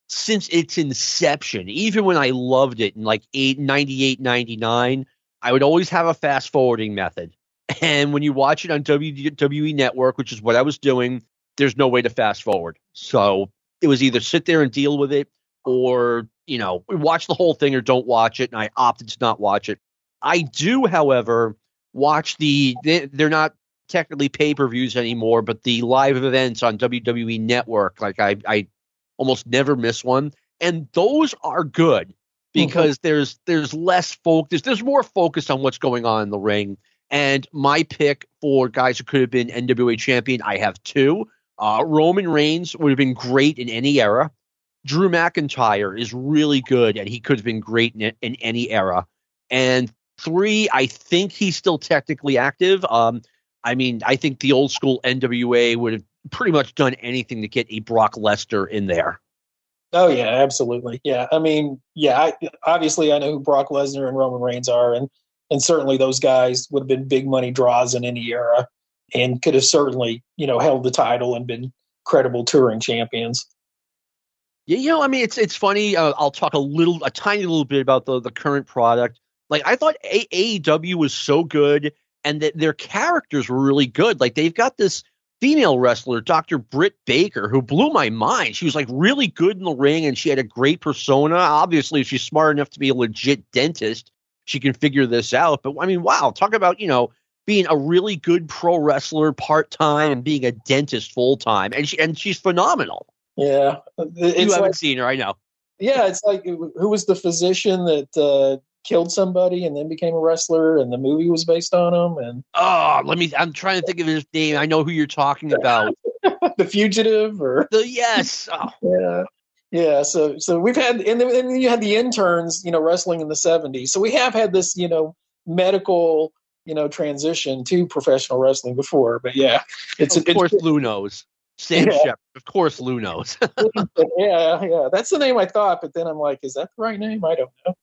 B: since its inception, even when I loved it in like eight, 98, 99, I would always have a fast forwarding method. And when you watch it on WWE Network, which is what I was doing, there's no way to fast forward. So it was either sit there and deal with it or, you know, watch the whole thing or don't watch it. And I opted to not watch it. I do, however, watch the, they're not technically pay per views anymore, but the live events on WWE Network, like I, I almost never miss one. And those are good because mm-hmm. there's there's less focus, there's more focus on what's going on in the ring and my pick for guys who could have been NWA champion, I have two. Uh, Roman Reigns would have been great in any era. Drew McIntyre is really good, and he could have been great in, in any era. And three, I think he's still technically active. Um, I mean, I think the old school NWA would have pretty much done anything to get a Brock Lesnar in there.
C: Oh yeah, absolutely. Yeah, I mean, yeah. I, obviously, I know who Brock Lesnar and Roman Reigns are, and and certainly those guys would have been big money draws in any era and could have certainly you know held the title and been credible touring champions
B: yeah you know i mean it's it's funny uh, i'll talk a little a tiny little bit about the the current product like i thought aew was so good and that their characters were really good like they've got this female wrestler dr britt baker who blew my mind she was like really good in the ring and she had a great persona obviously she's smart enough to be a legit dentist she can figure this out. But I mean, wow, talk about, you know, being a really good pro wrestler part time and being a dentist full time. And she and she's phenomenal.
C: Yeah.
B: You haven't like, seen her, I know.
C: Yeah, it's like who was the physician that uh, killed somebody and then became a wrestler and the movie was based on him and
B: Oh, let me I'm trying to think of his name. I know who you're talking about.
C: the fugitive or
B: the yes.
C: Oh. Yeah. Yeah, so so we've had, and then, and then you had the interns, you know, wrestling in the '70s. So we have had this, you know, medical, you know, transition to professional wrestling before. But yeah,
B: it's of course it's, Lou knows. Sam yeah. Sheppard, of course, Lou knows.
C: yeah, yeah, that's the name I thought, but then I'm like, is that the right name? I don't know.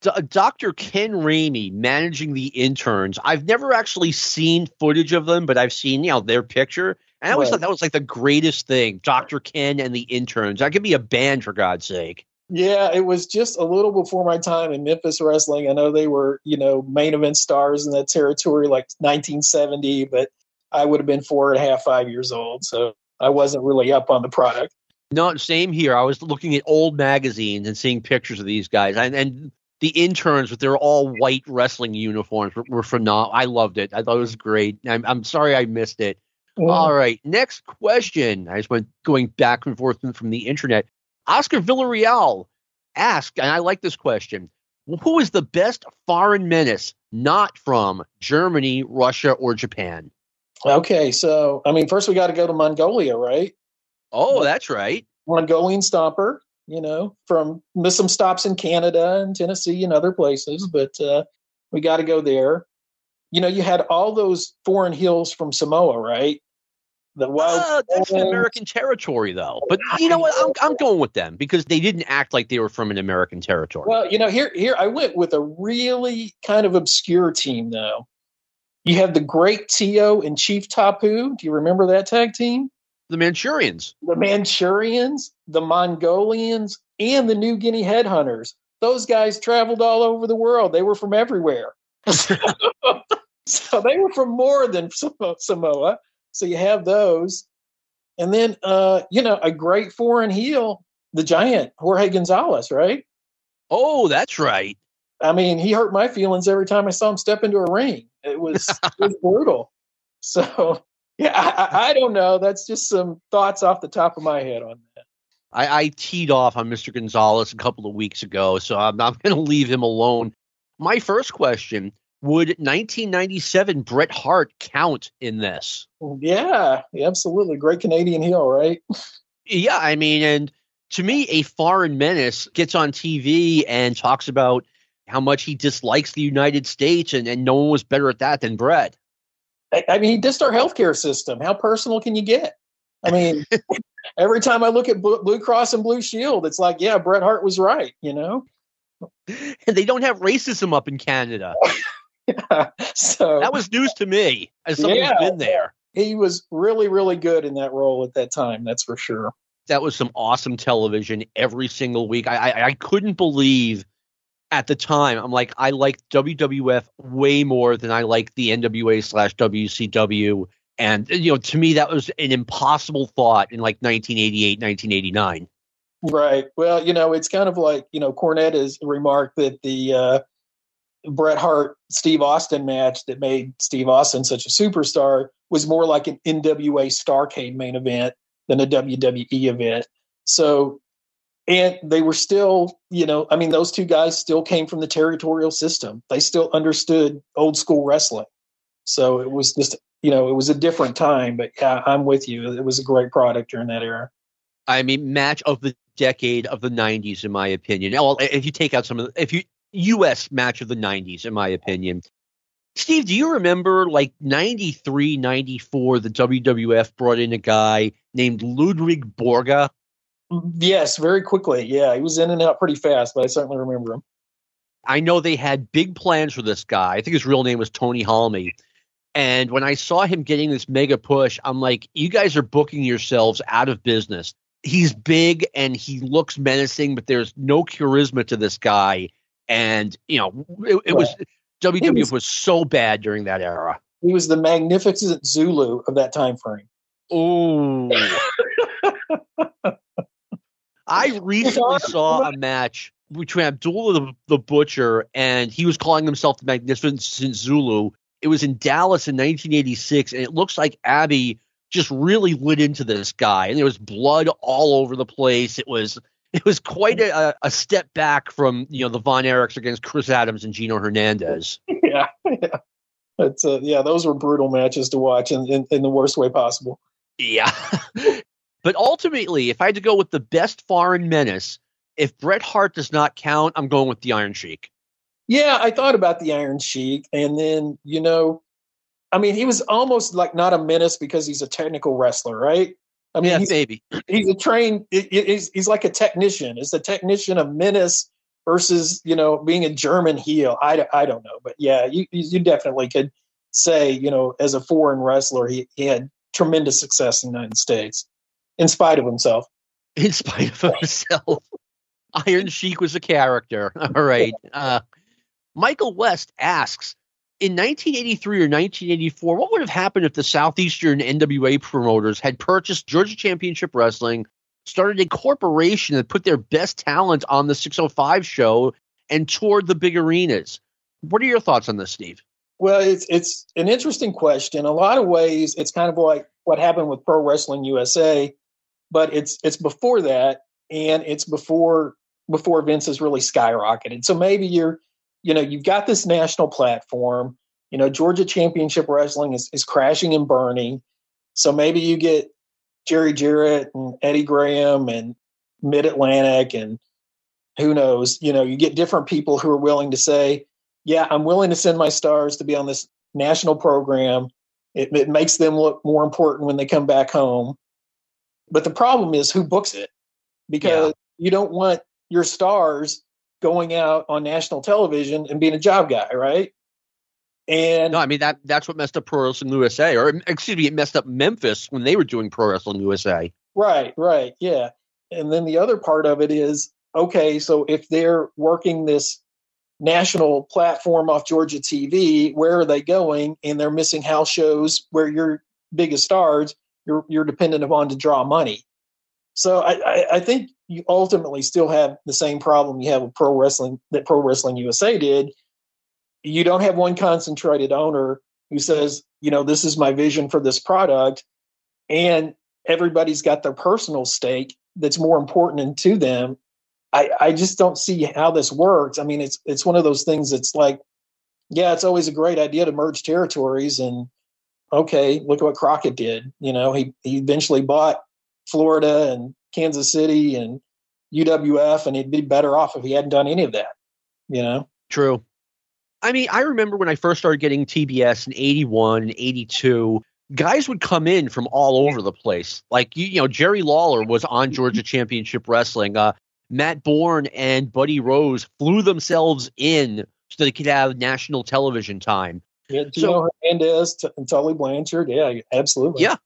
B: Dr. Ken Ramey managing the interns. I've never actually seen footage of them, but I've seen you know their picture, and I always right. thought that was like the greatest thing. Dr. Ken and the interns. That could be a band for God's sake.
C: Yeah, it was just a little before my time in Memphis wrestling. I know they were, you know, main event stars in that territory like 1970, but I would have been four and a half, five years old. So I wasn't really up on the product.
B: No, same here. I was looking at old magazines and seeing pictures of these guys. And, and the interns with their all white wrestling uniforms were, were phenomenal. I loved it. I thought it was great. I'm, I'm sorry I missed it. All right. Next question. I just went going back and forth from the internet. Oscar Villarreal asked, and I like this question Who is the best foreign menace not from Germany, Russia, or Japan?
C: Okay. So, I mean, first we got to go to Mongolia, right?
B: Oh, that's right.
C: Mongolian Stomper, you know, from some stops in Canada and Tennessee and other places, but uh, we got to go there. You know, you had all those foreign hills from Samoa, right?
B: The wild. Uh, that's an American territory, though. But you know what? I'm I'm going with them because they didn't act like they were from an American territory.
C: Well, you know, here here I went with a really kind of obscure team, though. You have the Great Tio and Chief Tapu. Do you remember that tag team?
B: The Manchurians.
C: The Manchurians, the Mongolians, and the New Guinea Headhunters. Those guys traveled all over the world. They were from everywhere. so they were from more than Samoa. So you have those. And then, uh, you know, a great foreign heel, the giant Jorge Gonzalez, right?
B: Oh, that's right.
C: I mean, he hurt my feelings every time I saw him step into a ring. It was, it was brutal. So, yeah, I, I, don't know. That's just some thoughts off the top of my head on.
B: I, I teed off on Mr. Gonzalez a couple of weeks ago, so I'm not going to leave him alone. My first question would 1997 Bret Hart count in this?
C: Yeah, absolutely. Great Canadian heel, right?
B: yeah, I mean, and to me, a foreign menace gets on TV and talks about how much he dislikes the United States, and, and no one was better at that than Bret.
C: I, I mean, he dissed our healthcare system. How personal can you get? I mean, every time I look at Blue Cross and Blue Shield, it's like, yeah, Bret Hart was right, you know?
B: And they don't have racism up in Canada.
C: yeah, so
B: that was news to me as someone yeah, who's been there.
C: He was really, really good in that role at that time. That's for sure.
B: That was some awesome television every single week. I, I, I couldn't believe at the time. I'm like, I like WWF way more than I like the NWA slash WCW. And you know, to me, that was an impossible thought in like 1988, 1989.
C: Right. Well, you know, it's kind of like you know, Cornette has remarked that the uh, Bret Hart Steve Austin match that made Steve Austin such a superstar was more like an NWA Starcade main event than a WWE event. So, and they were still, you know, I mean, those two guys still came from the territorial system. They still understood old school wrestling. So it was just, you know, it was a different time. But yeah, I'm with you. It was a great product during that era.
B: I mean, match of the decade of the 90s, in my opinion. Well, if you take out some of the, if you U.S. match of the 90s, in my opinion. Steve, do you remember like 93, 94, the WWF brought in a guy named Ludwig Borga?
C: Yes, very quickly. Yeah, he was in and out pretty fast, but I certainly remember him.
B: I know they had big plans for this guy. I think his real name was Tony Halme. And when I saw him getting this mega push, I'm like, you guys are booking yourselves out of business. He's big and he looks menacing, but there's no charisma to this guy and you know it, it was WWF was, was, so bad during that era.
C: He was the magnificent Zulu of that time frame.
B: Oh. I recently saw a match between Abdullah the, the, Butcher and he was calling himself the Magnificent Zulu. It was in Dallas in 1986, and it looks like Abby just really lit into this guy, and there was blood all over the place. It was it was quite a, a step back from you know the Von Erichs against Chris Adams and Gino Hernandez.
C: Yeah, yeah, it's uh, yeah, those were brutal matches to watch in, in, in the worst way possible.
B: Yeah, but ultimately, if I had to go with the best foreign menace, if Bret Hart does not count, I'm going with the Iron Sheik.
C: Yeah, I thought about the Iron Sheik, and then you know, I mean, he was almost like not a menace because he's a technical wrestler, right?
B: I mean, yeah, he's, maybe
C: he's a trained. He's he's like a technician. Is the technician of menace versus you know being a German heel? I, I don't know, but yeah, you you definitely could say you know as a foreign wrestler he, he had tremendous success in the United States in spite of himself.
B: In spite of himself, Iron Sheik was a character. All right. Uh, Michael West asks in 1983 or 1984, what would have happened if the Southeastern NWA promoters had purchased Georgia Championship Wrestling, started a corporation that put their best talent on the 605 show, and toured the big arenas? What are your thoughts on this, Steve?
C: Well, it's it's an interesting question. In a lot of ways, it's kind of like what happened with Pro Wrestling USA, but it's it's before that, and it's before before Vince has really skyrocketed. So maybe you're you know, you've got this national platform. You know, Georgia Championship Wrestling is, is crashing and burning. So maybe you get Jerry Jarrett and Eddie Graham and Mid Atlantic and who knows, you know, you get different people who are willing to say, yeah, I'm willing to send my stars to be on this national program. It, it makes them look more important when they come back home. But the problem is who books it because yeah. you don't want your stars going out on national television and being a job guy, right? And
B: no, I mean that that's what messed up Pro Wrestling USA, or excuse me, it messed up Memphis when they were doing Pro Wrestling USA.
C: Right, right, yeah. And then the other part of it is okay. So if they're working this national platform off Georgia TV. Where are they going? And they're missing house shows where your biggest stars you're you're dependent upon to draw money. So I, I, think you ultimately still have the same problem you have with pro wrestling that Pro Wrestling USA did. You don't have one concentrated owner who says, you know, this is my vision for this product, and everybody's got their personal stake that's more important to them. I, I just don't see how this works. I mean, it's it's one of those things that's like, yeah, it's always a great idea to merge territories, and okay, look at what Crockett did. You know, he he eventually bought Florida and Kansas City and UWF, and he'd be better off if he hadn't done any of that. You know,
B: true. I mean, I remember when I first started getting TBS in 81 and 82, guys would come in from all over the place. Like, you, you know, Jerry Lawler was on Georgia Championship Wrestling. Uh, Matt Bourne and Buddy Rose flew themselves in so they could have national television time.
C: Yeah, so, Hernandez and Tully Blanchard. Yeah, absolutely.
B: Yeah.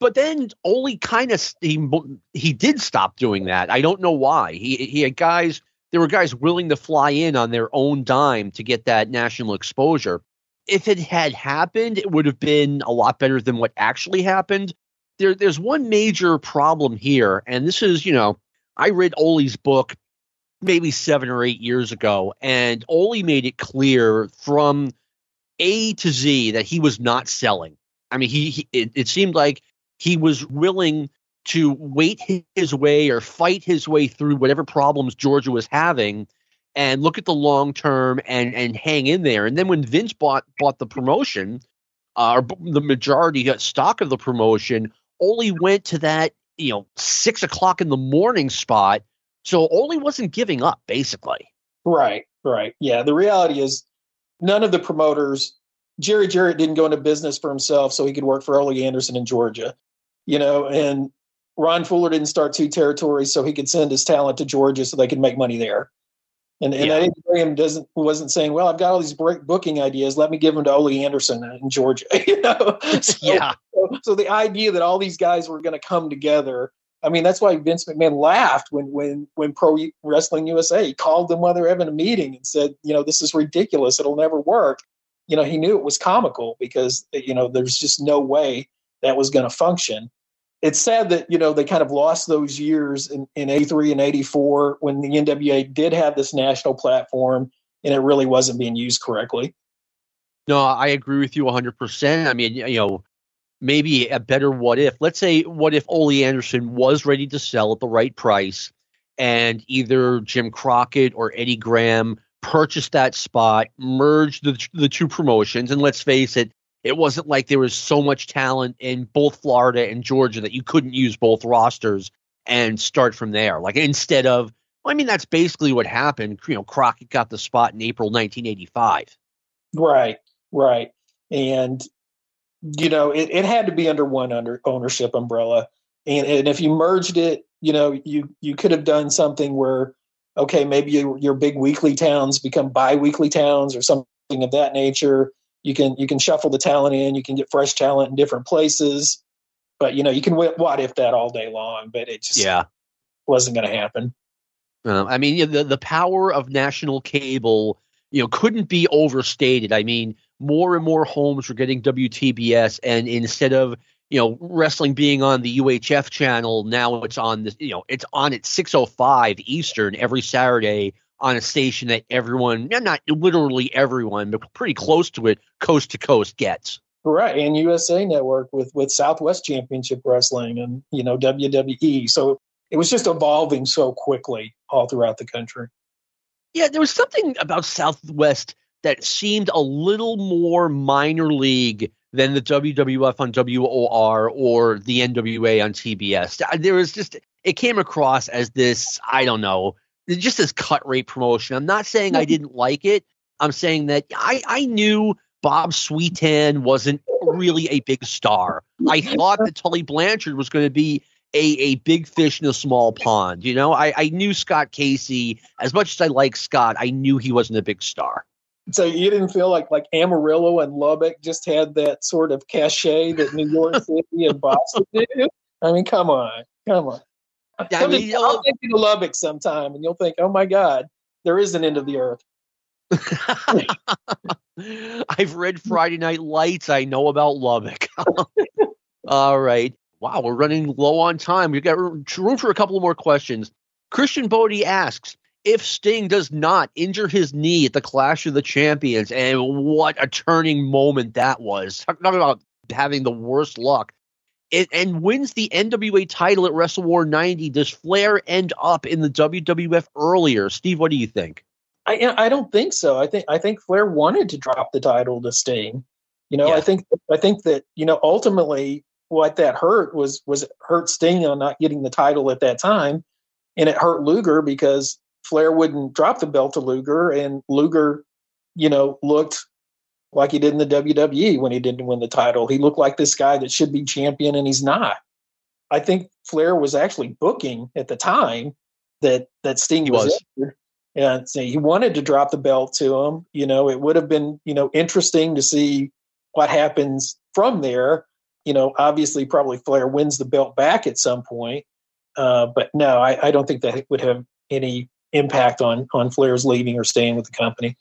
B: But then Ole kind of he, he did stop doing that. I don't know why. He he had guys there were guys willing to fly in on their own dime to get that national exposure. If it had happened, it would have been a lot better than what actually happened. There, there's one major problem here, and this is, you know, I read Ole's book maybe seven or eight years ago, and Ole made it clear from A to Z that he was not selling. I mean, he, he it, it seemed like he was willing to wait his way or fight his way through whatever problems Georgia was having and look at the long term and and hang in there. And then when Vince bought bought the promotion, uh, or the majority got stock of the promotion, Ole went to that you know six o'clock in the morning spot. So Ole wasn't giving up, basically.
C: Right, right, yeah. The reality is, none of the promoters. Jerry Jarrett didn't go into business for himself so he could work for Ole Anderson in Georgia, you know, and Ron Fuller didn't start two territories so he could send his talent to Georgia so they could make money there. And, and yeah. Eddie Graham doesn't wasn't saying, "Well, I've got all these break booking ideas. Let me give them to Ole Anderson in Georgia." you know,
B: so, yeah.
C: So, so, the idea that all these guys were going to come together. I mean, that's why Vince McMahon laughed when when when Pro Wrestling USA called them while they're having a meeting and said, "You know, this is ridiculous. It'll never work." You know, he knew it was comical because you know there's just no way that was going to function it's sad that you know they kind of lost those years in, in 83 and 84 when the nwa did have this national platform and it really wasn't being used correctly.
B: No i agree with you 100% i mean you know maybe a better what if. Let's say what if ole anderson was ready to sell at the right price and either jim crockett or eddie graham purchased that spot merged the, the two promotions and let's face it it wasn't like there was so much talent in both Florida and Georgia that you couldn't use both rosters and start from there. Like instead of, well, I mean, that's basically what happened. You know, Crockett got the spot in April 1985.
C: Right, right, and you know, it, it had to be under one under ownership umbrella, and and if you merged it, you know, you you could have done something where, okay, maybe your, your big weekly towns become bi-weekly towns or something of that nature you can you can shuffle the talent in you can get fresh talent in different places but you know you can what if that all day long but it just
B: yeah.
C: wasn't going to happen.
B: Uh, i mean the the power of national cable you know couldn't be overstated. I mean more and more homes were getting wtbs and instead of you know wrestling being on the uhf channel now it's on the you know it's on at 605 eastern every saturday on a station that everyone, not literally everyone, but pretty close to it, coast to coast gets.
C: Right, and USA Network with with Southwest Championship Wrestling and you know WWE. So it was just evolving so quickly all throughout the country.
B: Yeah, there was something about Southwest that seemed a little more minor league than the WWF on WOR or the NWA on TBS. There was just it came across as this I don't know just this cut rate promotion. I'm not saying I didn't like it. I'm saying that I, I knew Bob Sweetan wasn't really a big star. I thought that Tully Blanchard was going to be a, a big fish in a small pond. You know, I, I knew Scott Casey as much as I like Scott. I knew he wasn't a big star.
C: So you didn't feel like like Amarillo and Lubbock just had that sort of cachet that New York City and Boston do? I mean, come on, come on. I mean, I'll take you to Lubbock sometime, and you'll think, "Oh my God, there is an end of the earth."
B: I've read Friday Night Lights. I know about Lubbock. All right. Wow, we're running low on time. We've got room for a couple more questions. Christian Bodie asks if Sting does not injure his knee at the Clash of the Champions, and what a turning moment that was. Talk about having the worst luck. It, and wins the NWA title at WrestleWar 90. Does Flair end up in the WWF earlier? Steve, what do you think?
C: I I don't think so. I think I think Flair wanted to drop the title to Sting. You know, yeah. I think I think that you know ultimately what that hurt was was hurt Sting on not getting the title at that time, and it hurt Luger because Flair wouldn't drop the belt to Luger, and Luger, you know, looked like he did in the WWE when he didn't win the title. He looked like this guy that should be champion, and he's not. I think Flair was actually booking at the time that that Sting was, was. And so he wanted to drop the belt to him. You know, it would have been you know interesting to see what happens from there. You know, obviously, probably Flair wins the belt back at some point, uh, but no, I, I don't think that would have any impact on on Flair's leaving or staying with the company.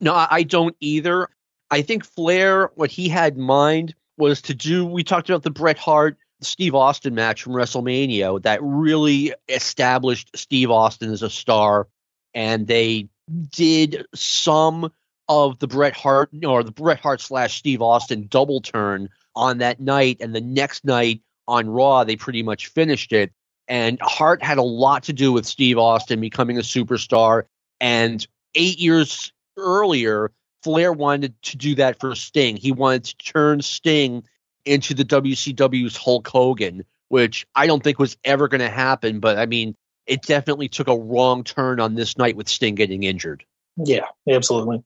B: No, I don't either. I think Flair, what he had in mind was to do. We talked about the Bret Hart Steve Austin match from WrestleMania that really established Steve Austin as a star and they did some of the Bret Hart or the Bret Hart slash Steve Austin double turn on that night, and the next night on Raw they pretty much finished it. And Hart had a lot to do with Steve Austin becoming a superstar. And eight years earlier, Flair wanted to do that for Sting. He wanted to turn Sting into the WCW's Hulk Hogan, which I don't think was ever going to happen. But I mean, it definitely took a wrong turn on this night with Sting getting injured.
C: Yeah, absolutely.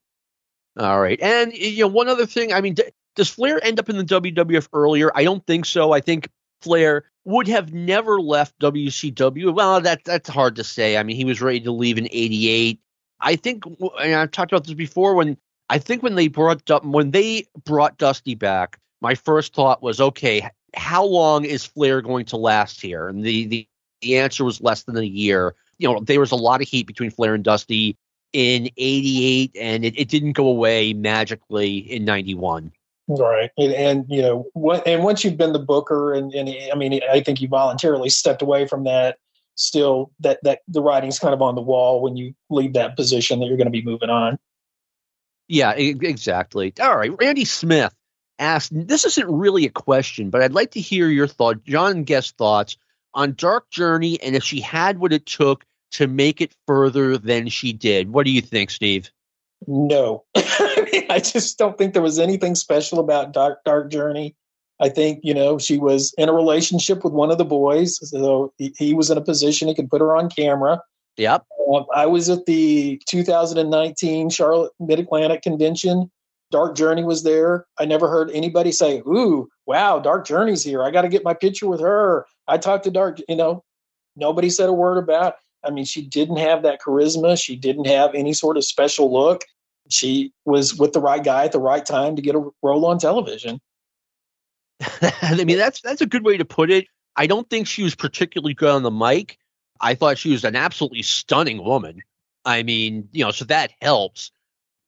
B: All right, and you know one other thing. I mean, d- does Flair end up in the WWF earlier? I don't think so. I think Flair would have never left WCW. Well, that that's hard to say. I mean, he was ready to leave in '88. I think, and I've talked about this before. When I think when they brought when they brought Dusty back, my first thought was, okay, how long is Flair going to last here? And the the the answer was less than a year. You know, there was a lot of heat between Flair and Dusty in 88, and it, it didn't go away magically in 91.
C: Right. And, and, you know, what, and once you've been the booker, and, and I mean, I think you voluntarily stepped away from that. Still, that, that the writing's kind of on the wall when you leave that position that you're going to be moving on.
B: Yeah, exactly. All right. Randy Smith asked this isn't really a question, but I'd like to hear your thought, John Guest thoughts on Dark Journey and if she had what it took to make it further than she did. What do you think, Steve?
C: No. I, mean, I just don't think there was anything special about Dark Dark Journey. I think, you know, she was in a relationship with one of the boys. So he, he was in a position he could put her on camera.
B: Yep.
C: Uh, I was at the 2019 Charlotte Mid Atlantic Convention. Dark Journey was there. I never heard anybody say, Ooh, wow, Dark Journey's here. I got to get my picture with her. I talked to Dark, you know, nobody said a word about. I mean, she didn't have that charisma. She didn't have any sort of special look. She was with the right guy at the right time to get a role on television.
B: I mean, that's that's a good way to put it. I don't think she was particularly good on the mic. I thought she was an absolutely stunning woman. I mean, you know, so that helps.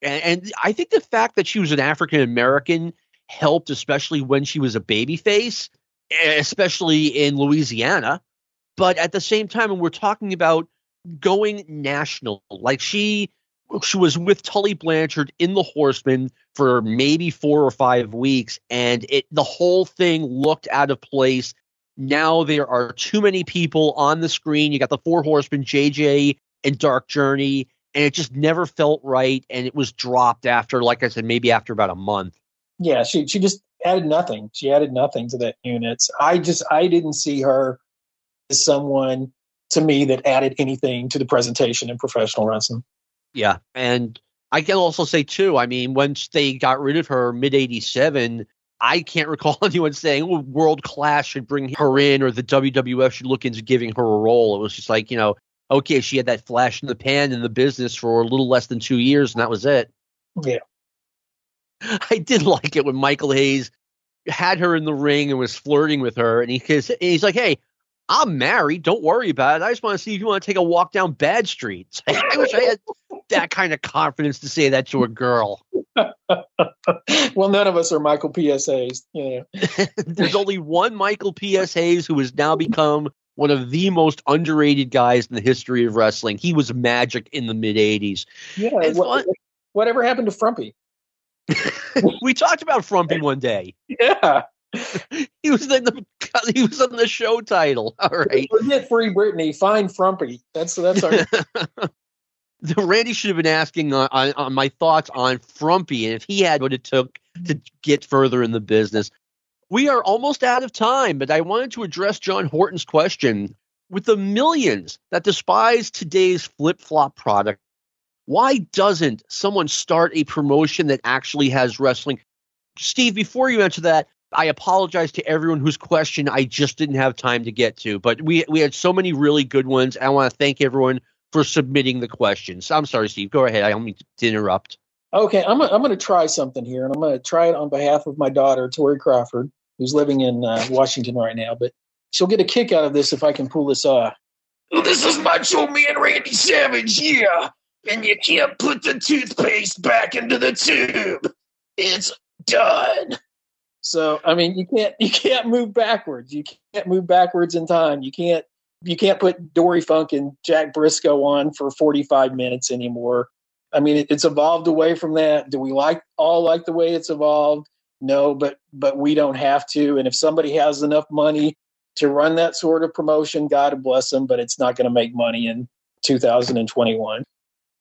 B: And, and I think the fact that she was an African American helped, especially when she was a baby face especially in Louisiana. But at the same time, when we're talking about going national, like she she was with Tully Blanchard in the Horsemen for maybe four or five weeks, and it the whole thing looked out of place. Now there are too many people on the screen. You got the four horsemen, JJ and Dark Journey, and it just never felt right. And it was dropped after, like I said, maybe after about a month.
C: Yeah, she she just added nothing. She added nothing to that unit. I just I didn't see her as someone to me that added anything to the presentation in professional wrestling.
B: Yeah, and I can also say too. I mean, once they got rid of her mid '87, I can't recall anyone saying oh, World Class should bring her in or the WWF should look into giving her a role. It was just like you know, okay, she had that flash in the pan in the business for a little less than two years, and that was it.
C: Yeah.
B: I did like it when Michael Hayes had her in the ring and was flirting with her, and he, he's like, "Hey, I'm married. Don't worry about it. I just want to see if you want to take a walk down bad streets. I wish I had that kind of confidence to say that to a girl.
C: well, none of us are Michael PSAs. Hayes. Yeah.
B: There's only one Michael P.S. Hayes who has now become one of the most underrated guys in the history of wrestling. He was magic in the mid 80s.
C: Yeah. What, whatever happened to Frumpy?
B: we talked about Frumpy one day.
C: Yeah.
B: he was in the he was on the show title. All right.
C: Forget Free Britney. Find Frumpy. That's that's our.
B: Randy should have been asking on, on, on, my thoughts on Frumpy and if he had what it took to get further in the business. We are almost out of time, but I wanted to address John Horton's question with the millions that despise today's flip flop product. Why doesn't someone start a promotion that actually has wrestling? Steve, before you answer that, I apologize to everyone whose question I just didn't have time to get to, but we we had so many really good ones. I want to thank everyone for submitting the questions. I'm sorry, Steve. Go ahead. I don't mean to interrupt.
C: Okay, I'm I'm going to try something here, and I'm going to try it on behalf of my daughter, Tori Crawford, who's living in uh, Washington right now. But she'll get a kick out of this if I can pull this off.
D: This is Macho Man Randy Savage, yeah, and you can't put the toothpaste back into the tube. It's done.
C: So I mean, you can't you can't move backwards. You can't move backwards in time. You can't you can't put Dory Funk and Jack Brisco on for 45 minutes anymore. I mean, it, it's evolved away from that. Do we like all like the way it's evolved? No, but but we don't have to. And if somebody has enough money to run that sort of promotion, God bless them. But it's not going to make money in 2021.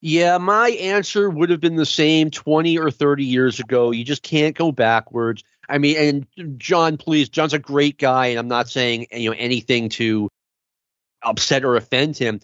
B: Yeah, my answer would have been the same 20 or 30 years ago. You just can't go backwards. I mean, and John, please, John's a great guy, and I'm not saying you know anything to upset or offend him.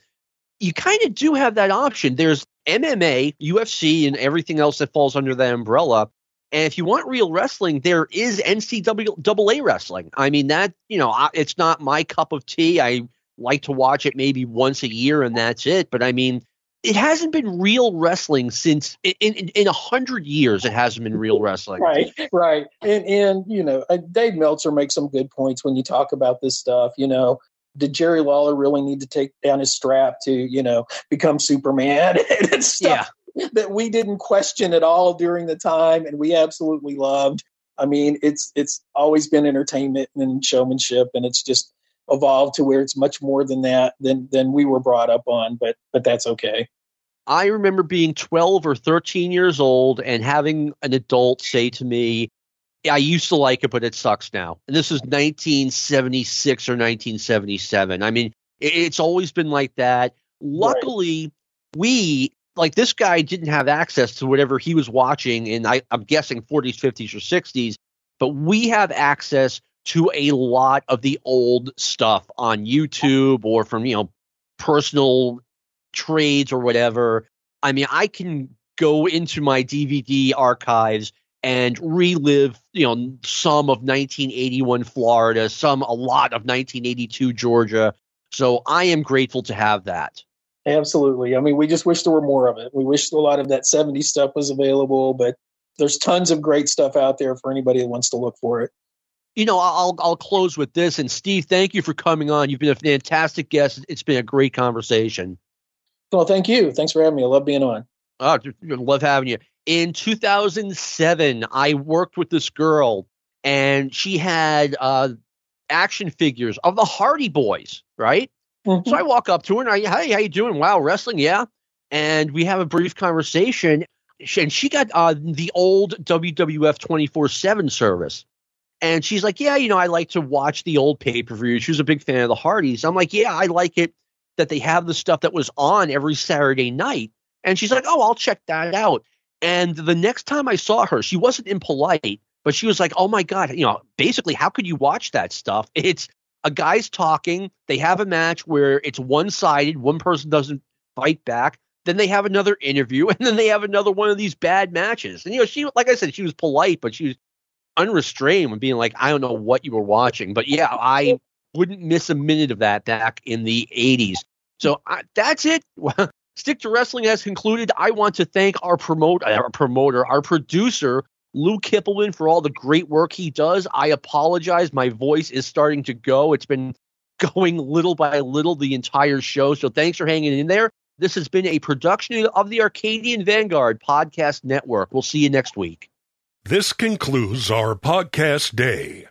B: You kind of do have that option. There's MMA, UFC, and everything else that falls under that umbrella. And if you want real wrestling, there is NCAA wrestling. I mean, that, you know, it's not my cup of tea. I like to watch it maybe once a year and that's it. But I mean, it hasn't been real wrestling since in in, a hundred years. It hasn't been real wrestling.
C: Right, right, and and you know, uh, Dave Meltzer makes some good points when you talk about this stuff. You know, did Jerry Lawler really need to take down his strap to you know become Superman and stuff yeah. that we didn't question at all during the time, and we absolutely loved. I mean, it's it's always been entertainment and showmanship, and it's just evolved to where it's much more than that than than we were brought up on but but that's okay.
B: I remember being 12 or 13 years old and having an adult say to me i used to like it but it sucks now. And this is 1976 or 1977 i mean it's always been like that. Luckily right. we like this guy didn't have access to whatever he was watching in I, i'm guessing 40s 50s or 60s but we have access to a lot of the old stuff on YouTube or from, you know, personal trades or whatever. I mean, I can go into my DVD archives and relive, you know, some of 1981 Florida, some a lot of 1982 Georgia. So I am grateful to have that.
C: Absolutely. I mean, we just wish there were more of it. We wish a lot of that 70s stuff was available, but there's tons of great stuff out there for anybody that wants to look for it
B: you know, I'll I'll close with this. And Steve, thank you for coming on. You've been a fantastic guest. It's been a great conversation.
C: Well, thank you. Thanks for having me. I love being on.
B: Oh, love having you. In 2007, I worked with this girl, and she had uh, action figures of the Hardy Boys, right? Mm-hmm. So I walk up to her and I, hey, how you doing? Wow, wrestling, yeah. And we have a brief conversation. And she got uh, the old WWF 24 7 service. And she's like, Yeah, you know, I like to watch the old pay per view. She was a big fan of the Hardys. I'm like, Yeah, I like it that they have the stuff that was on every Saturday night. And she's like, Oh, I'll check that out. And the next time I saw her, she wasn't impolite, but she was like, Oh my God, you know, basically, how could you watch that stuff? It's a guy's talking, they have a match where it's one sided, one person doesn't fight back. Then they have another interview, and then they have another one of these bad matches. And you know, she, like I said, she was polite, but she was unrestrained when being like, I don't know what you were watching, but yeah, I wouldn't miss a minute of that back in the 80s. So I, that's it. Stick to Wrestling has concluded. I want to thank our promote uh, our promoter, our producer, Lou Kippelman, for all the great work he does. I apologize. My voice is starting to go. It's been going little by little the entire show. So thanks for hanging in there. This has been a production of the Arcadian Vanguard Podcast Network. We'll see you next week.
A: This concludes our podcast day.